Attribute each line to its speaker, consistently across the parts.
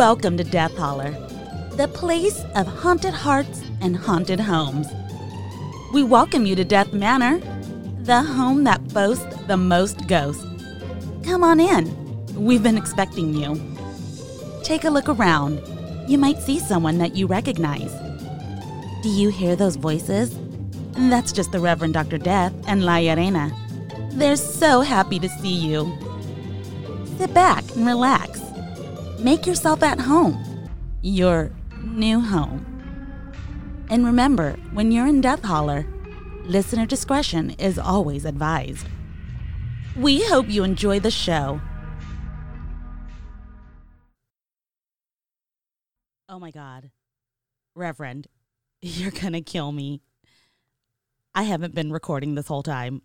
Speaker 1: Welcome to Death Holler, the place of haunted hearts and haunted homes. We welcome you to Death Manor, the home that boasts the most ghosts. Come on in. We've been expecting you. Take a look around. You might see someone that you recognize. Do you hear those voices? That's just the Reverend Dr. Death and La Arena. They're so happy to see you. Sit back and relax. Make yourself at home. Your new home. And remember, when you're in Death Holler, listener discretion is always advised. We hope you enjoy the show. Oh my God. Reverend, you're gonna kill me. I haven't been recording this whole time.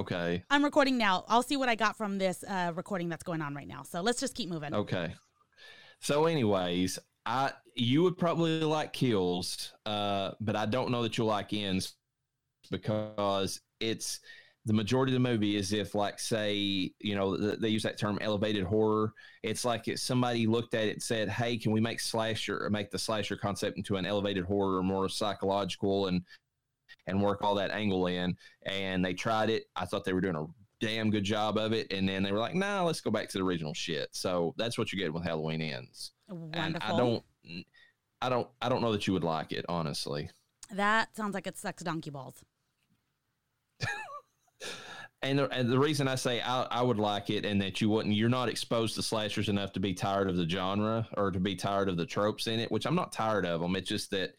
Speaker 2: Okay.
Speaker 1: I'm recording now. I'll see what I got from this uh, recording that's going on right now. So let's just keep moving.
Speaker 2: Okay. So, anyways, I you would probably like kills, uh, but I don't know that you'll like ends because it's the majority of the movie is if like say you know they use that term elevated horror it's like if somebody looked at it and said hey can we make slasher or make the slasher concept into an elevated horror or more psychological and and work all that angle in and they tried it i thought they were doing a damn good job of it and then they were like nah let's go back to the original shit so that's what you get with halloween ends
Speaker 1: Wonderful.
Speaker 2: and i don't i don't i don't know that you would like it honestly
Speaker 1: That sounds like it sucks donkey balls.
Speaker 2: and the, and the reason I say I, I would like it and that you wouldn't, you're not exposed to slashers enough to be tired of the genre or to be tired of the tropes in it, which I'm not tired of them. It's just that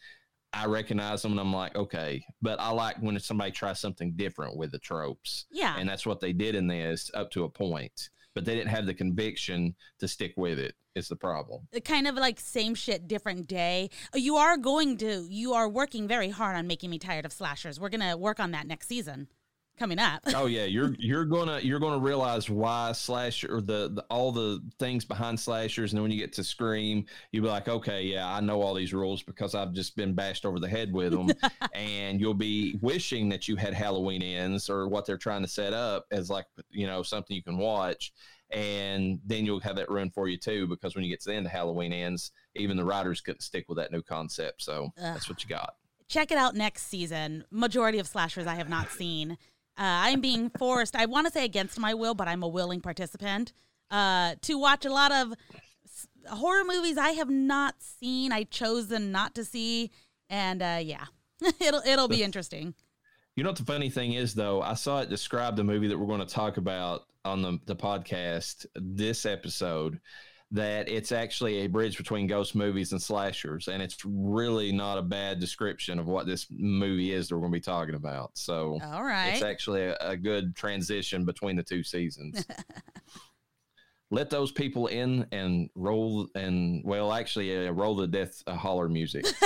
Speaker 2: I recognize them and I'm like, okay. But I like when somebody tries something different with the tropes.
Speaker 1: Yeah.
Speaker 2: And that's what they did in this up to a point. But they didn't have the conviction to stick with it. Is the problem.
Speaker 1: kind of like same shit, different day. Uh, You are going to, you are working very hard on making me tired of slashers. We're going to work on that next season coming up.
Speaker 2: oh yeah, you're you're gonna you're gonna realize why slasher the, the all the things behind slashers, and then when you get to Scream, you'll be like, okay, yeah, I know all these rules because I've just been bashed over the head with them, and you'll be wishing that you had Halloween ends or what they're trying to set up as like you know something you can watch. And then you'll have that ruined for you too, because when you get to the end of Halloween ends, even the writers couldn't stick with that new concept. So that's what you got.
Speaker 1: Check it out next season. Majority of slashers I have not seen. Uh, I'm being forced, I want to say against my will, but I'm a willing participant, uh, to watch a lot of s- horror movies I have not seen. I've chosen not to see. And uh, yeah, it'll, it'll be interesting.
Speaker 2: You know what the funny thing is, though? I saw it describe the movie that we're going to talk about on the, the podcast this episode. That it's actually a bridge between ghost movies and slashers, and it's really not a bad description of what this movie is that we're going to be talking about. So
Speaker 1: All right.
Speaker 2: it's actually a, a good transition between the two seasons. Let those people in and roll, and well, actually, uh, roll the death uh, holler music.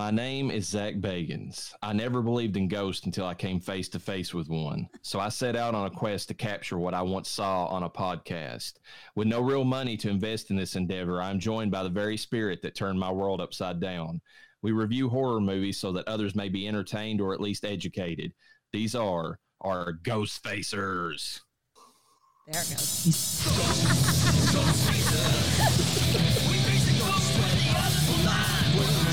Speaker 2: My name is Zak Bagans. I never believed in ghosts until I came face to face with one. So I set out on a quest to capture what I once saw on a podcast. With no real money to invest in this endeavor, I'm joined by the very spirit that turned my world upside down. We review horror movies so that others may be entertained or at least educated. These are our Ghost Facers.
Speaker 1: There it goes.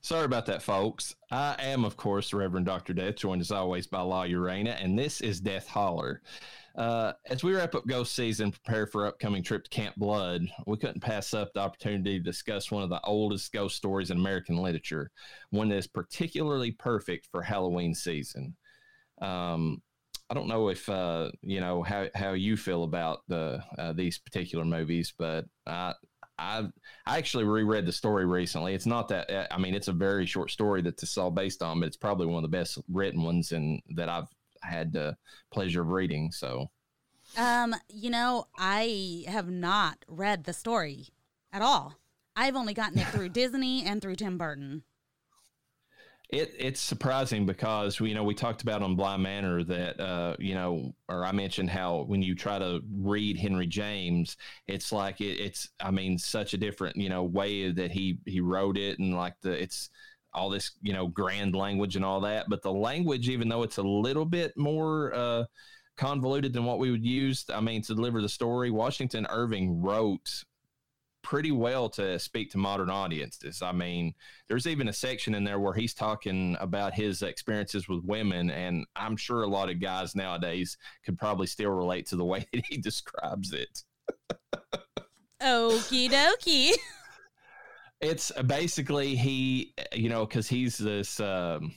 Speaker 2: Sorry about that, folks. I am, of course, Reverend Dr. Death, joined as always by Law Urana, and this is Death Holler. Uh, as we wrap up ghost season, prepare for upcoming trip to Camp Blood, we couldn't pass up the opportunity to discuss one of the oldest ghost stories in American literature, one that is particularly perfect for Halloween season. Um, I don't know if uh, you know how, how you feel about the uh, these particular movies, but I I I actually reread the story recently. It's not that I mean it's a very short story that this is all based on, but it's probably one of the best written ones and that I've had the pleasure of reading. So,
Speaker 1: um, you know, I have not read the story at all. I've only gotten it through Disney and through Tim Burton.
Speaker 2: It it's surprising because you know we talked about on Blind Manor that uh, you know, or I mentioned how when you try to read Henry James, it's like it, it's I mean such a different you know way that he he wrote it and like the it's all this you know grand language and all that, but the language even though it's a little bit more uh, convoluted than what we would use, I mean to deliver the story, Washington Irving wrote pretty well to speak to modern audiences. I mean, there's even a section in there where he's talking about his experiences with women, and I'm sure a lot of guys nowadays could probably still relate to the way that he describes it.
Speaker 1: Okie dokie.
Speaker 2: It's basically he, you know, because he's this. Um,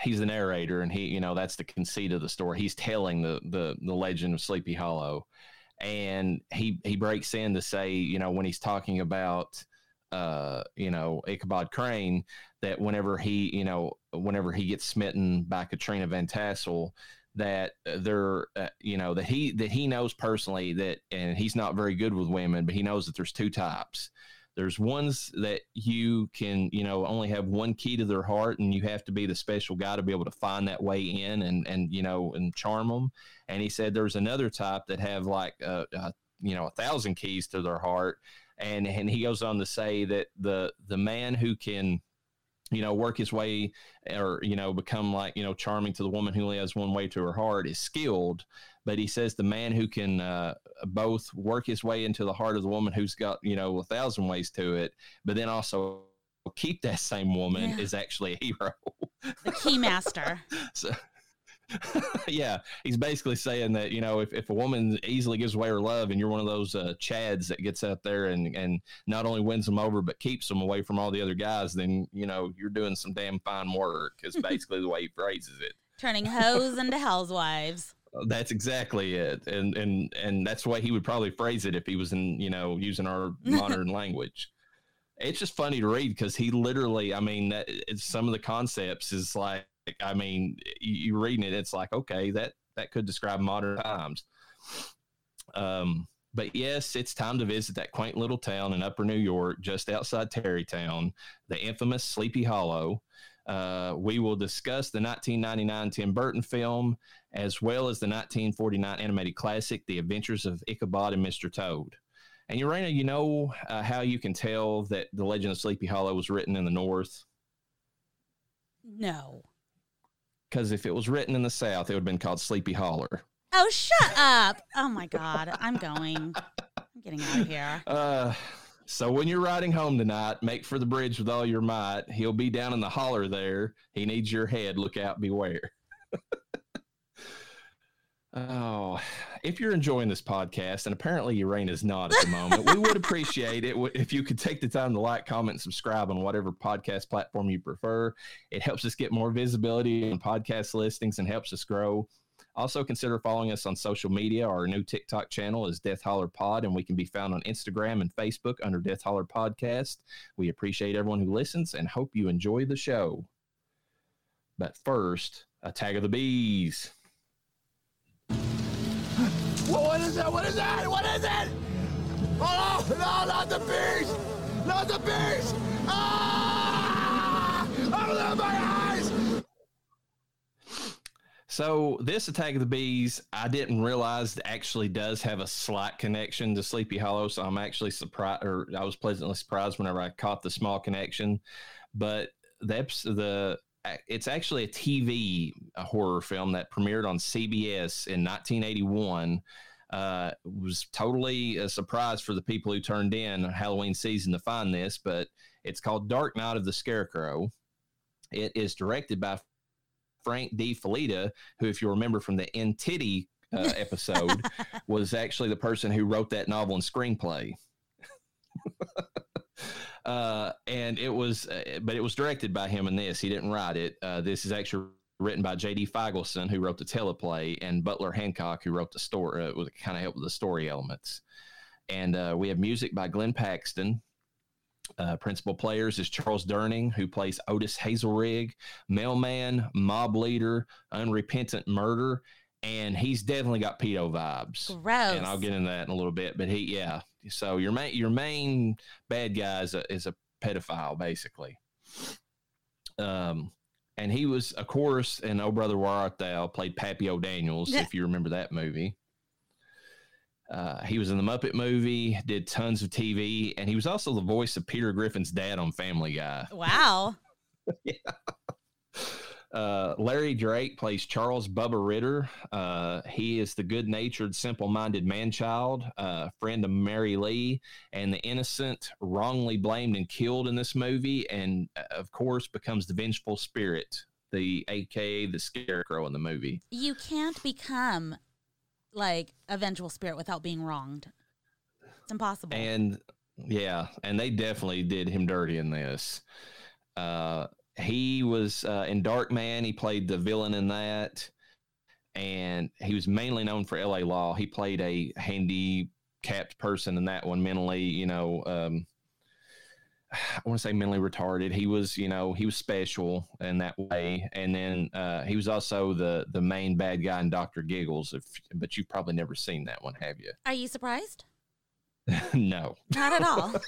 Speaker 2: he's the narrator and he you know that's the conceit of the story he's telling the the the legend of sleepy hollow and he he breaks in to say, you know, when he's talking about uh, you know, Ichabod Crane, that whenever he, you know, whenever he gets smitten by Katrina Van Tassel, that they're, uh, you know, that he that he knows personally that, and he's not very good with women, but he knows that there's two types. There's ones that you can, you know, only have one key to their heart, and you have to be the special guy to be able to find that way in and and you know and charm them. And he said there's another type that have like you know a thousand keys to their heart, and and he goes on to say that the the man who can you know, work his way or, you know, become like, you know, charming to the woman who only has one way to her heart is skilled. But he says the man who can uh, both work his way into the heart of the woman who's got, you know, a thousand ways to it, but then also keep that same woman yeah. is actually a hero.
Speaker 1: The key master.
Speaker 2: so, yeah, he's basically saying that you know if, if a woman easily gives away her love, and you're one of those uh, chads that gets out there and and not only wins them over but keeps them away from all the other guys, then you know you're doing some damn fine work. Is basically the way he phrases it.
Speaker 1: Turning hoes into housewives.
Speaker 2: That's exactly it, and and and that's the way he would probably phrase it if he was in you know using our modern language. It's just funny to read because he literally, I mean, that some of the concepts is like I mean, you, are reading it, it's like, okay, that that could describe modern times. Um, but yes, it's time to visit that quaint little town in Upper New York, just outside Tarrytown, the infamous Sleepy Hollow. Uh, we will discuss the 1999 Tim Burton film, as well as the 1949 animated classic, The Adventures of Ichabod and Mr. Toad. And Urena, you know uh, how you can tell that The Legend of Sleepy Hollow was written in the North?
Speaker 1: No
Speaker 2: because if it was written in the South, it would have been called Sleepy Holler.
Speaker 1: Oh, shut up! Oh my God, I'm going. I'm getting out of here.
Speaker 2: Uh, so when you're riding home tonight, make for the bridge with all your might. He'll be down in the holler there. He needs your head. Look out, beware. Oh, if you're enjoying this podcast, and apparently Urena is not at the moment, we would appreciate it if you could take the time to like, comment, and subscribe on whatever podcast platform you prefer. It helps us get more visibility in podcast listings and helps us grow. Also, consider following us on social media. Our new TikTok channel is Death Holler Pod, and we can be found on Instagram and Facebook under Death Holler Podcast. We appreciate everyone who listens and hope you enjoy the show. But first, a tag of the bees.
Speaker 3: What is that? What is that? What is it? Oh, no, not the bees! Not the bees! Ah!
Speaker 2: So this attack of the bees, I didn't realize actually does have a slight connection to Sleepy Hollow. So I'm actually surprised, or I was pleasantly surprised whenever I caught the small connection. But the the it's actually a TV a horror film that premiered on CBS in 1981. Uh, was totally a surprise for the people who turned in Halloween season to find this, but it's called Dark Night of the Scarecrow. It is directed by Frank De Felitta, who, if you remember from the Entity uh, episode was actually the person who wrote that novel and screenplay. uh, and it was, uh, but it was directed by him in this. He didn't write it. Uh, this is actually written by J.D. Feigelson, who wrote the teleplay, and Butler Hancock, who wrote the story, uh, kind of help with the story elements. And uh, we have music by Glenn Paxton. Uh, principal players is Charles Durning, who plays Otis Hazelrig, mailman, mob leader, unrepentant murder, and he's definitely got pedo vibes.
Speaker 1: Gross.
Speaker 2: And I'll get into that in a little bit. But he, yeah. So your main your main bad guy is a, is a pedophile, basically. Um, and he was, of course, and Oh Brother Where Art Thou played Pappy O'Daniels, if you remember that movie. Uh, he was in the Muppet movie, did tons of TV, and he was also the voice of Peter Griffin's dad on Family Guy.
Speaker 1: wow.
Speaker 2: Uh, Larry Drake plays Charles Bubba Ritter. Uh, he is the good natured, simple minded man child, uh, friend of Mary Lee, and the innocent, wrongly blamed and killed in this movie, and uh, of course, becomes the vengeful spirit, the aka the scarecrow in the movie.
Speaker 1: You can't become like a vengeful spirit without being wronged. It's impossible.
Speaker 2: And yeah, and they definitely did him dirty in this. Uh, he was uh, in Darkman. He played the villain in that, and he was mainly known for L.A. Law. He played a handicapped person in that one, mentally, you know. Um, I want to say mentally retarded. He was, you know, he was special in that way. And then uh, he was also the the main bad guy in Doctor Giggles. If but you've probably never seen that one, have you?
Speaker 1: Are you surprised?
Speaker 2: no.
Speaker 1: Not at all.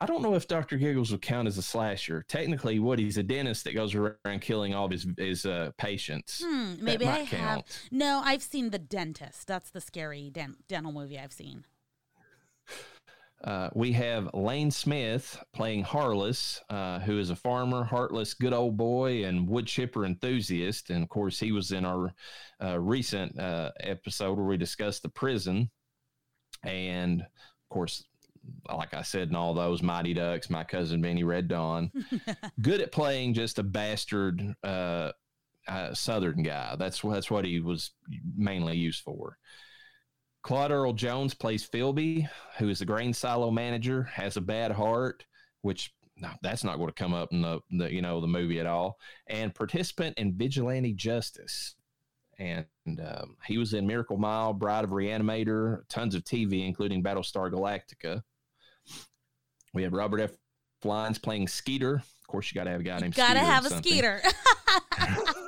Speaker 2: I don't know if Dr. Giggles would count as a slasher. Technically, what he's a dentist that goes around killing all of his his uh, patients.
Speaker 1: Hmm, maybe I have.
Speaker 2: count.
Speaker 1: No, I've seen The Dentist. That's the scary den- dental movie I've seen.
Speaker 2: Uh, we have Lane Smith playing Harliss, uh, who is a farmer, heartless, good old boy, and wood chipper enthusiast. And of course, he was in our uh, recent uh, episode where we discussed the prison. And of course, like I said, in all those Mighty Ducks, my cousin Vinny Red Dawn, good at playing just a bastard uh, uh, Southern guy. That's that's what he was mainly used for. Claude Earl Jones plays Philby, who is the grain silo manager, has a bad heart, which no, that's not going to come up in the, the you know the movie at all. And participant in vigilante justice, and um, he was in Miracle Mile, Bride of Reanimator, tons of TV, including Battlestar Galactica. We have Robert F. Lyons playing Skeeter. Of course, you got to have a guy named.
Speaker 1: Gotta have a
Speaker 2: something.
Speaker 1: skeeter.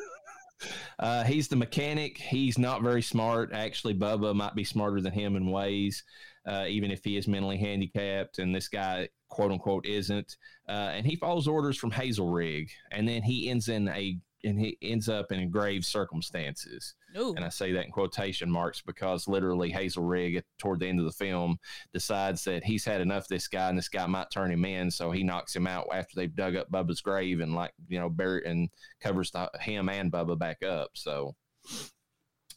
Speaker 2: Uh, he's the mechanic. He's not very smart. Actually, Bubba might be smarter than him in ways, uh, even if he is mentally handicapped. And this guy, quote unquote, isn't. Uh, and he follows orders from Hazelrig, and then he ends in a and he ends up in grave circumstances.
Speaker 1: Ooh.
Speaker 2: And I say that in quotation marks because literally Hazelrig, toward the end of the film, decides that he's had enough of this guy and this guy might turn him in. So he knocks him out after they've dug up Bubba's grave and, like, you know, bury and covers the, him and Bubba back up. So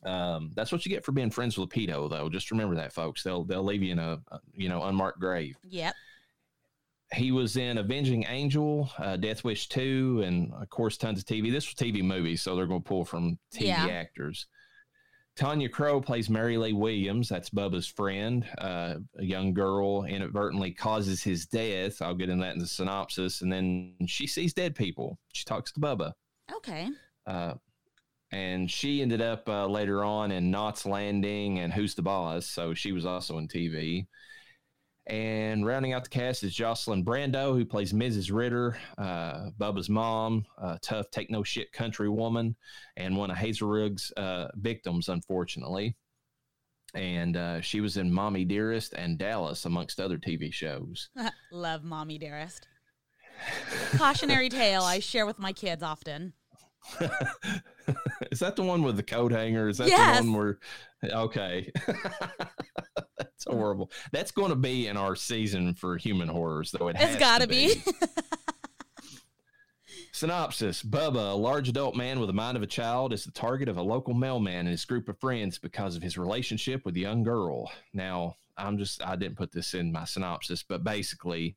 Speaker 2: um, that's what you get for being friends with a pedo, though. Just remember that, folks. They'll, they'll leave you in a, you know, unmarked grave
Speaker 1: Yep.
Speaker 2: He was in Avenging Angel, uh, Death Wish 2, and of course, tons of TV. This was TV movies, so they're going to pull from TV
Speaker 1: Yeah.
Speaker 2: actors. Tonya Crowe plays Mary Lee Williams. That's Bubba's friend. Uh, a young girl inadvertently causes his death. I'll get in that in the synopsis. And then she sees dead people. She talks to Bubba.
Speaker 1: Okay.
Speaker 2: Uh, and she ended up uh, later on in Knots Landing and Who's the Boss. So she was also in TV. And rounding out the cast is Jocelyn Brando, who plays Mrs. Ritter, uh, Bubba's mom, a tough, take no shit country woman, and one of Hazelrig's uh, victims, unfortunately. And uh, she was in Mommy Dearest and Dallas, amongst other TV shows.
Speaker 1: Love Mommy Dearest. Cautionary tale I share with my kids often.
Speaker 2: is that the one with the coat hanger? Is that
Speaker 1: Yes.
Speaker 2: the one where? Okay, that's horrible. That's going to be in our season for human horrors, though. It
Speaker 1: It's
Speaker 2: has
Speaker 1: gotta
Speaker 2: to
Speaker 1: be.
Speaker 2: Synopsis: Bubba, a large adult man with the mind of a child, is the target of a local mailman and his group of friends because of his relationship with a young girl. Now, I'm just I didn't put this in my synopsis, but basically,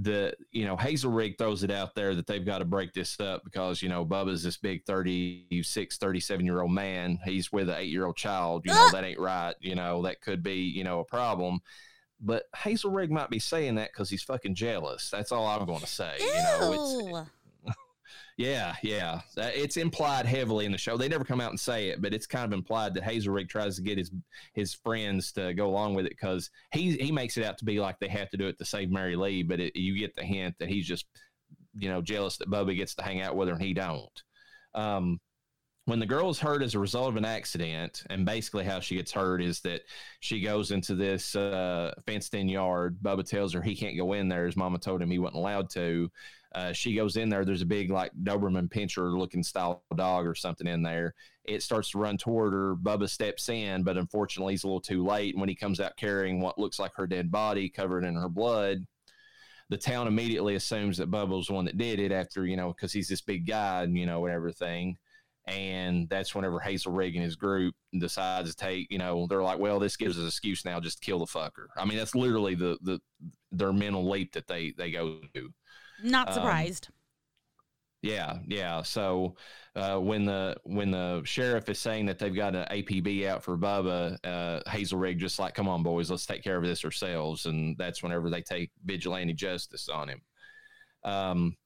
Speaker 2: the you know Hazelrig throws it out there that they've got to break this up because you know Bubba's this big 36 37 year old man. He's with an 8 year old child. You know ah! that ain't right. You know that could be you know a problem. But Hazelrig might be saying that because he's fucking jealous. That's all I'm going to say
Speaker 1: Ew.
Speaker 2: you know? It's yeah, yeah. It's implied heavily in the show. They never come out and say it, but it's kind of implied that Hazelrig tries to get his his friends to go along with it because he he makes it out to be like they have to do it to save Mary Lee, but it, you get the hint that he's just you know jealous that Bubba gets to hang out with her and he don't. Um, when the girl is hurt as a result of an accident, and basically how she gets hurt is that she goes into this uh, fenced in yard. Bubba tells her he can't go in there. His mama told him he wasn't allowed to. Uh, she goes in there. There's a big like Doberman Pinscher looking style dog or something in there. It starts to run toward her. Bubba steps in, but unfortunately he's a little too late. And when he comes out carrying what looks like her dead body covered in her blood, the town immediately assumes that Bubba was the one that did it after, you know, because he's this big guy and, you know, and everything. And that's whenever Hazelrig and his group decides to take, you know, they're like, well, this gives us an excuse now just kill the fucker. I mean, that's literally the, the, their mental leap that they, they go to.
Speaker 1: Not um, surprised. Um,
Speaker 2: yeah, yeah. So uh, when the when the sheriff is saying that they've got an APB out for Bubba, uh, Hazelrig just like, come on, boys, let's take care of this ourselves, and that's whenever they take vigilante justice on him. Um,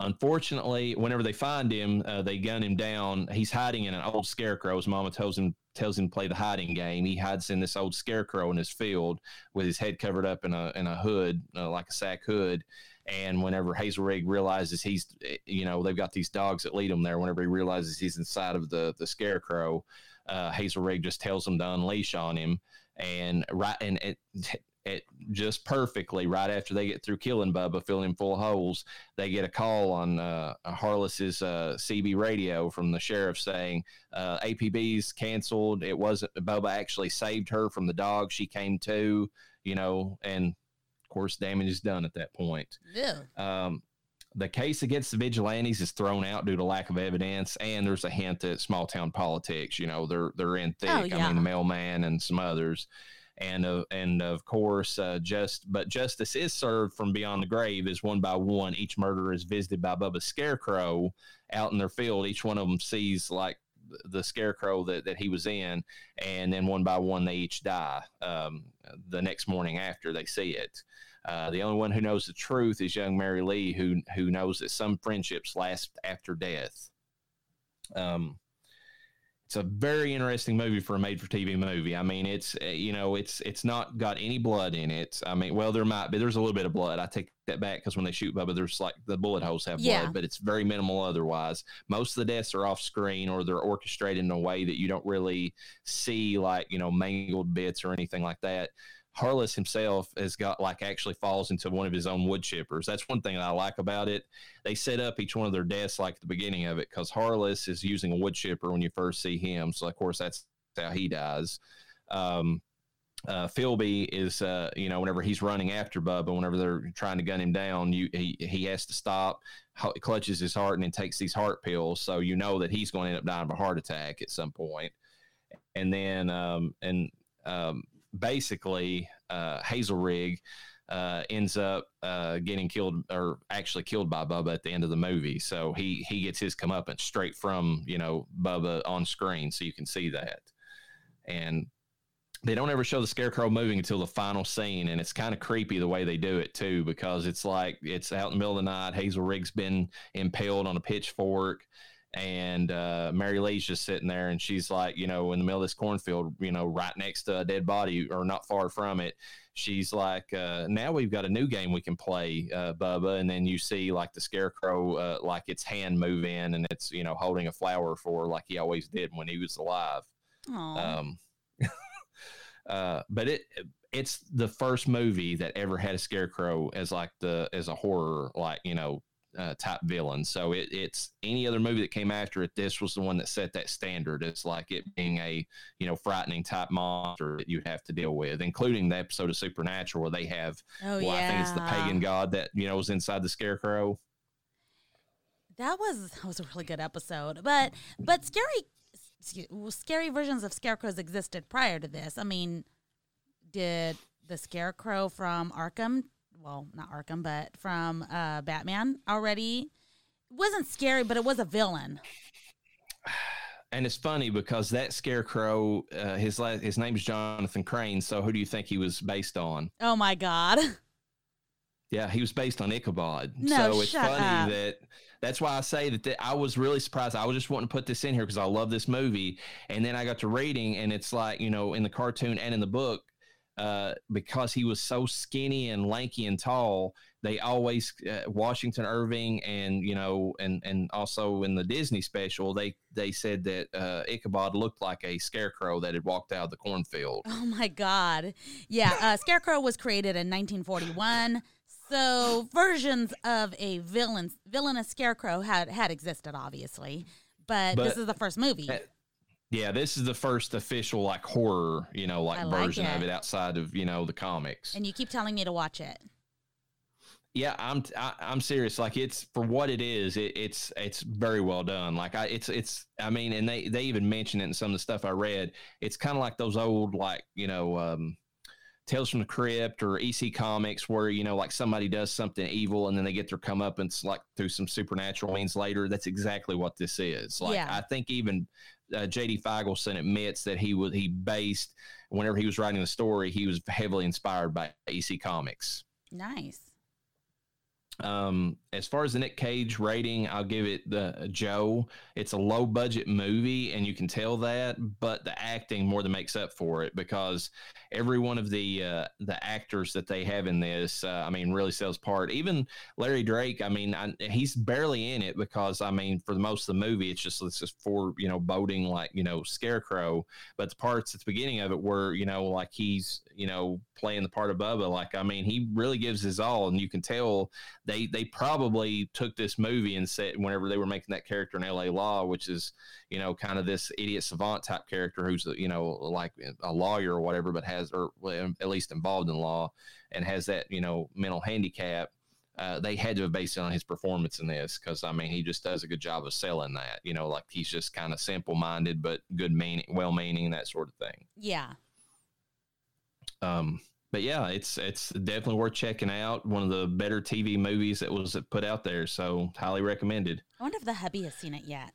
Speaker 2: unfortunately, whenever they find him, uh, they gun him down. He's hiding in an old scarecrow. His mama tells him tells him to play the hiding game. He hides in this old scarecrow in his field with his head covered up in a in a hood, uh, like a sack hood and whenever Hazelrig realizes he's, you know, they've got these dogs that lead him there. Whenever he realizes he's inside of the the scarecrow, uh, Hazelrig just tells him to unleash on him. And right, and it, it just perfectly right after they get through killing Bubba, filling him full of holes, they get a call on uh, Harliss's uh, CB radio from the sheriff saying uh, APB's canceled. It wasn't Bubba actually saved her from the dog. She came to, you know, and course, damage is done at that point.
Speaker 1: Yeah.
Speaker 2: Um, the case against the vigilantes is thrown out due to lack of evidence, and there's a hint at small town politics. You know, they're they're in thick. Oh, yeah. I mean, the mailman and some others, and uh, and of course, uh, just but justice is served from beyond the grave. Is one by one, each murderer is visited by Bubba Scarecrow out in their field. Each one of them sees like the scarecrow that, that he was in, and then one by one they each die um, the next morning after they see it. Uh, the only one who knows the truth is young Mary Lee, who who knows that some friendships last after death. Um, it's a very interesting movie for a made-for-TV movie. I mean, it's uh, you know, it's it's not got any blood in it. I mean, well, there might be. There's a little bit of blood. I take that back because when they shoot Bubba, there's like the bullet holes have yeah. blood, but it's very minimal otherwise. Most of the deaths are off screen or they're orchestrated in a way that you don't really see like you know mangled bits or anything like that. Harliss himself has got like actually falls into one of his own wood chippers. That's one thing I like about it. They set up each one of their desks like at the beginning of it because Harliss is using a wood chipper when you first see him. So of course that's how he dies. Um, uh, Philby is, uh, you know, whenever he's running after Bubba, whenever they're trying to gun him down, you he he has to stop, clutches his heart, and then takes these heart pills. So you know that he's going to end up dying of a heart attack at some point. And then, um, and um, basically uh, Hazelrig uh, ends up uh, getting killed or actually killed by Bubba at the end of the movie. So he he gets his comeuppance straight from you know Bubba on screen, so you can see that. And they don't ever show the scarecrow moving until the final scene, and it's kind of creepy the way they do it too, because it's like it's out in the middle of the night. Hazelrig's been impaled on a pitchfork and uh, Mary Lee's just sitting there, and she's like, you know, in the middle of this cornfield, you know, right next to a dead body or not far from it. She's like, uh, now we've got a new game we can play, uh, Bubba, and then you see like the scarecrow, uh, like its hand move in, and it's you know holding a flower for like he always did when he was alive. Um, uh, but it it's the first movie that ever had a scarecrow as like the as a horror like you know uh, type villain. So it, it's any other movie that came after it. This was the one that set that standard. It's like it being a you know frightening type monster that you have to deal with, including the episode of Supernatural where they have.
Speaker 1: Oh well, yeah. I think
Speaker 2: it's the pagan god that you know was inside the scarecrow.
Speaker 1: That was that was a really good episode, but but scary scary versions of scarecrows existed prior to this. I mean, did the scarecrow from Arkham well, not Arkham, but from uh, Batman already. It wasn't scary, but it was a villain.
Speaker 2: And it's funny because that scarecrow, uh, his la- his name's Jonathan Crane. So who do you think he was based on?
Speaker 1: Oh my god.
Speaker 2: Yeah, he was based on Ichabod.
Speaker 1: No,
Speaker 2: so it's funny
Speaker 1: up.
Speaker 2: that that's why I say that th- I was really surprised. I was just wanting to put this in here because I love this movie, and then I got to reading, and it's like you know in the cartoon and in the book, uh, because he was so skinny and lanky and tall, they always uh, Washington Irving and you know and and also in the Disney special, they they said that uh, Ichabod looked like a scarecrow that had walked out of the cornfield.
Speaker 1: Oh my god. Yeah, uh, Scarecrow was created in 1941. So versions of a villain villainous Scarecrow had had existed obviously, but, this is the first movie.
Speaker 2: Yeah, this is the first official like horror, you know, like
Speaker 1: like
Speaker 2: version of
Speaker 1: it.
Speaker 2: it outside of you know the comics.
Speaker 1: and you keep telling me to watch it.
Speaker 2: yeah, I'm I, I'm serious. Like it's for what it is. It, it's it's very well done. Like I, it's it's. I mean, and they they even mention it in some of the stuff I read. It's kind of like those old like you know. um Tales from the Crypt or EC Comics, where you know, like somebody does something evil and then they get their comeuppance like through some supernatural means later. That's exactly what this is. Like
Speaker 1: Yeah.
Speaker 2: I think even uh, J.D. Feigelson admits that he was he based whenever he was writing the story, he was heavily inspired by EC Comics.
Speaker 1: Nice.
Speaker 2: Um, as far as the Nick Cage rating, I'll give it the Joe. It's a low budget movie, and you can tell that, but the acting more than makes up for it because every one of the uh, the actors that they have in this, uh, I mean, really sells part. Even Larry Drake, I mean, I, he's barely in it because I mean, for the most of the movie, it's just it's just for you know boating like you know Scarecrow, but the parts at the beginning of it were you know like he's you know playing the part of Bubba, like I mean, he really gives his all, and you can tell they they probably took this movie and said whenever they were making that character in L.A. Law, which is you know kind of this idiot savant type character who's you know like a lawyer or whatever, but has or at least involved in law and has that you know mental handicap. Uh, they had to have based it on his performance in this because I mean he just does a good job of selling that you know like he's just kind of simple minded but good meaning well meaning that sort of thing.
Speaker 1: Yeah.
Speaker 2: Um, but yeah, it's it's definitely worth checking out. One of the better TV movies that was put out there, so highly recommended.
Speaker 1: I wonder if the hubby has seen it yet.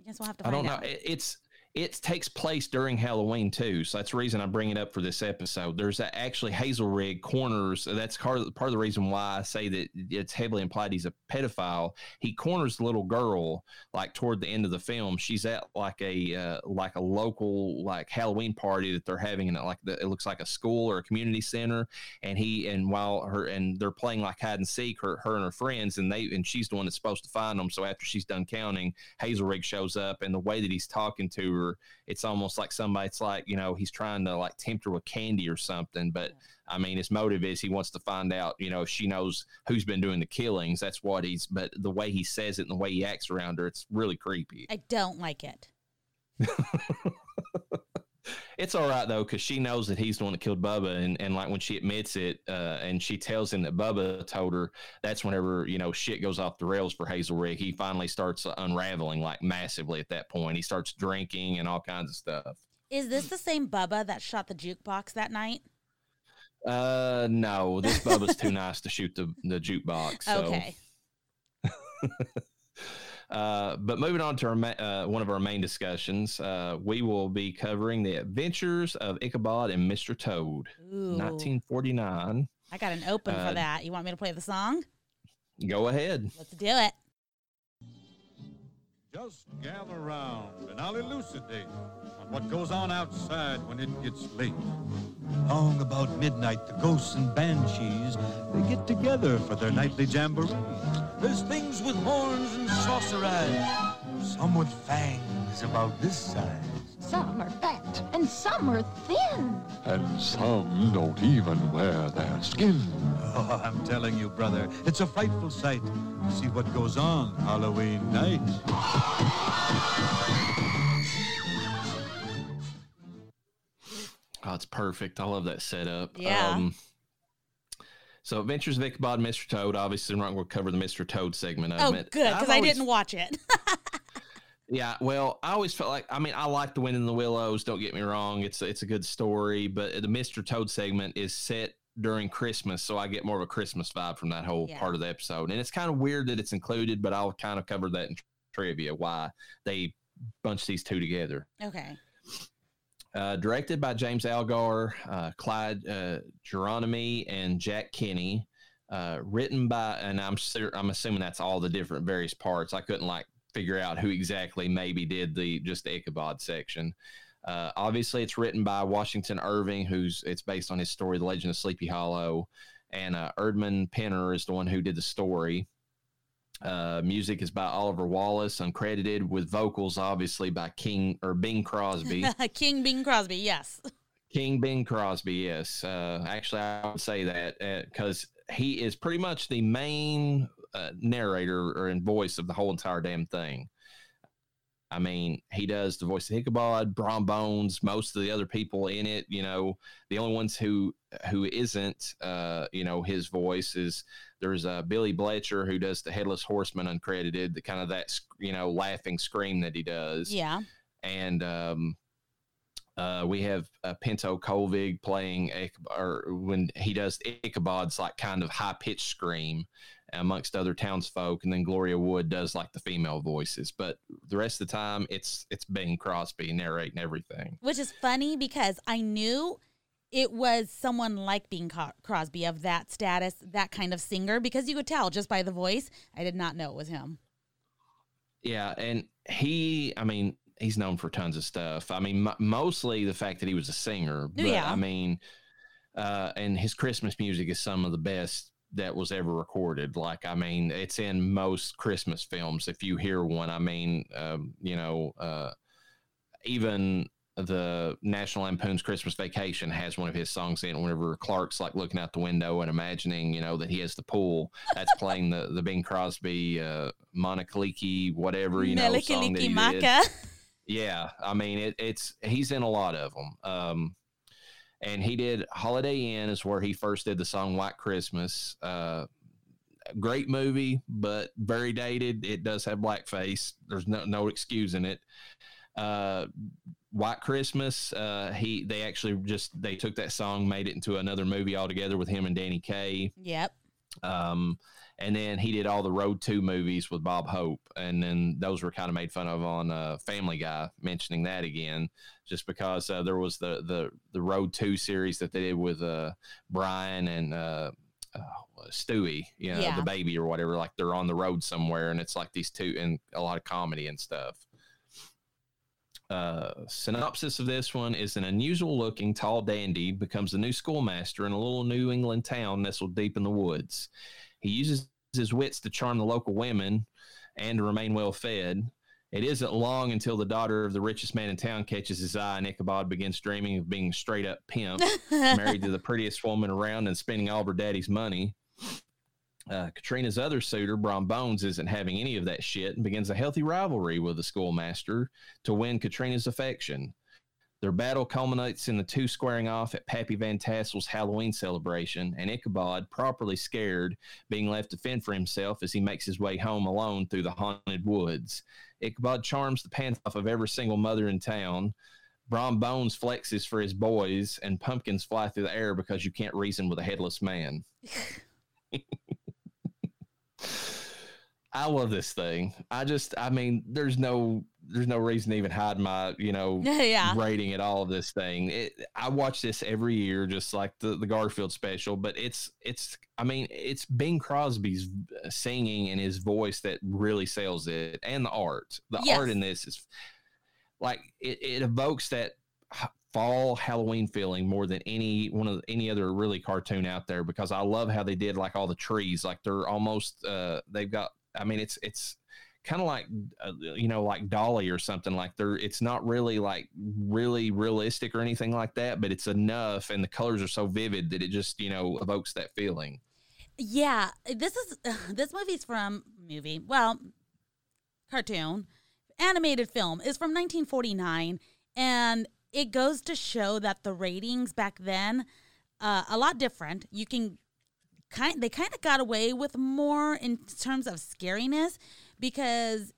Speaker 1: I guess we'll have to
Speaker 2: I
Speaker 1: find
Speaker 2: don't know.
Speaker 1: out.
Speaker 2: It's it takes place during Halloween too, so that's the reason I bring it up for this episode. There's actually Hazelrig corners. That's part of, part of the reason why I say that it's heavily implied he's a pedophile. He corners the little girl like toward the end of the film. She's at like a uh, like a local like Halloween party that they're having and like the, it looks like a school or a community center, and he and while her and they're playing like hide and seek her her and her friends and they and she's the one that's supposed to find them. So after she's done counting, Hazel Hazelrig shows up, and the way that he's talking to her, it's almost like somebody. It's like you know he's trying to like tempt her with candy or something. But I mean, his motive is he wants to find out you know if she knows who's been doing the killings. That's what he's. But the way he says it and the way he acts around her, it's really creepy.
Speaker 1: I don't like it.
Speaker 2: It's all right though, because she knows that he's the one that killed Bubba, and, and like when she admits it, uh, and she tells him that Bubba told her, that's whenever you know shit goes off the rails for Hazelrig. He finally starts unraveling like massively at that point. He starts drinking and all kinds of stuff.
Speaker 1: Is this the same Bubba that shot the jukebox that night?
Speaker 2: Uh, no, this Bubba's too nice to shoot the the jukebox. So.
Speaker 1: Okay.
Speaker 2: Uh, but moving on to our ma- uh, one of our main discussions, uh, we will be covering the adventures of Ichabod and Mr. Toad,
Speaker 1: Ooh.
Speaker 2: 1949.
Speaker 1: I got an open
Speaker 2: Uh,
Speaker 1: for that. You want me to play the song?
Speaker 2: Go ahead.
Speaker 1: Let's do it.
Speaker 4: Just gather round and I'll elucidate on what goes on outside when it gets late. Long about midnight, the ghosts and banshees, they get together for their nightly jamboree. There's things with horns and saucer eyes, some with fangs about this size.
Speaker 5: Some are fat and some are thin.
Speaker 6: And some don't even wear their skin.
Speaker 4: Oh, I'm telling you, brother, it's a frightful sight. See what goes on Halloween night.
Speaker 2: Oh, it's perfect. I love that setup.
Speaker 1: Yeah.
Speaker 2: Um, so, Adventures of Ichabod and Mr. Toad. Obviously, we're not going to cover the Mr. Toad segment of
Speaker 1: Oh,
Speaker 2: it.
Speaker 1: good, because I
Speaker 2: always-
Speaker 1: didn't watch it.
Speaker 2: Yeah, well, I always felt like I mean I like The Wind in the Willows. Don't get me wrong; it's it's a good story, but the Mister Toad segment is set during Christmas, so I get more of a Christmas vibe from that whole
Speaker 1: Yeah.
Speaker 2: part of the episode. And it's kind of weird that it's included, but I'll kind of cover that in trivia why they bunch these two together.
Speaker 1: Okay.
Speaker 2: Uh, directed by James Algar, uh, Clyde uh, Geronimi, and Jack Kinney. Uh, written by, and I'm I'm assuming that's all the different various parts. I couldn't like figure out who exactly maybe did the just the Ichabod section. Uh, obviously, it's written by Washington Irving, who's it's based on his story, The Legend of Sleepy Hollow, and uh, Erdman Penner is the one who did the story. Uh, music is by Oliver Wallace, uncredited, with vocals obviously by King or Bing Crosby.
Speaker 1: King Bing Crosby, yes.
Speaker 2: King Bing Crosby, yes. Uh, actually, I would say that because he is pretty much the main uh, narrator or in voice of the whole entire damn thing. I mean, he does the voice of Ichabod, Brom Bones, most of the other people in it. You know, the only ones who who isn't, uh, you know, his voice is there's uh, Billy Bletcher who does the Headless Horseman uncredited, the kind of that you know laughing scream that he does
Speaker 1: Yeah.
Speaker 2: and um, uh, we have uh, Pinto Colvig playing Ichabod, or when he does Ichabod's like kind of high pitched scream amongst other townsfolk, and then Gloria Wood does like the female voices. But the rest of the time, it's it's Bing Crosby narrating everything.
Speaker 1: Which is funny because I knew it was someone like Bing Crosby of that status, that kind of singer, because you could tell just by the voice. I did not know it was him.
Speaker 2: Yeah, and he, I mean, he's known for tons of stuff. I mean, m- mostly the fact that he was a singer. But
Speaker 1: Yeah.
Speaker 2: I mean, uh, and his Christmas music is some of the best that was ever recorded. Like, I mean, it's in most Christmas films. If you hear one, I mean, um, you know, uh, even the National Lampoon's Christmas Vacation has one of his songs in it. Whenever Clark's like looking out the window and imagining, you know, that he has the pool, that's playing the the Bing Crosby, uh, Monakaliki, whatever you know song that he did. Yeah, I mean it, it's he's in a lot of them. Um, and he did Holiday Inn is where he first did the song White Christmas. Uh, great movie, but very dated. It does have blackface. There's no no excusing it. Uh, White Christmas. Uh, he they actually just they took that song, made it into another movie altogether with him and Danny Kaye.
Speaker 1: Yep.
Speaker 2: Um, and then he did all the Road to movies with Bob Hope, and then those were kind of made fun of on uh, Family Guy, mentioning that again, just because uh, there was the the the Road to series that they did with uh, Brian and uh, uh, Stewie, you know,
Speaker 1: Yeah.
Speaker 2: the baby or whatever. Like they're on the road somewhere, and it's like these two and a lot of comedy and stuff. Uh, synopsis of this one is an unusual looking tall dandy becomes the new schoolmaster in a little New England town nestled deep in the woods. He uses his wits to charm the local women and to remain well fed. It isn't long until the daughter of the richest man in town catches his eye and Ichabod begins dreaming of being straight up pimp, married to the prettiest woman around and spending all of her daddy's money. Uh, Katrina's other suitor, Brom Bones, isn't having any of that shit and begins a healthy rivalry with the schoolmaster to win Katrina's affection. Their battle culminates in the two squaring off at Pappy Van Tassel's Halloween celebration, and Ichabod, properly scared, being left to fend for himself as he makes his way home alone through the haunted woods. Ichabod charms the pants off of every single mother in town. Brom Bones flexes for his boys, and pumpkins fly through the air because you can't reason with a headless man. I love this thing. I just, I mean, there's no, there's no reason to even hide my, you know,
Speaker 1: yeah.
Speaker 2: rating at all of this thing. It, I watch this every year, just like the the Garfield special. But it's, it's, I mean, it's Bing Crosby's singing and his voice that really sells it, and the art. The
Speaker 1: Yes.
Speaker 2: art in this is like it, it evokes that fall Halloween feeling more than any one of any other really cartoon out there because I love how they did like all the trees like they're almost uh they've got I mean it's it's kind of like uh, you know like Dolly or something like they're it's not really like really realistic or anything like that but it's enough and the colors are so vivid that it just you know evokes that feeling
Speaker 1: Yeah, this is this movie's from movie. Well, cartoon, animated film is from 1949, and it goes to show that the ratings back then uh, a lot different. You can kind they kind of got away with more in terms of scariness because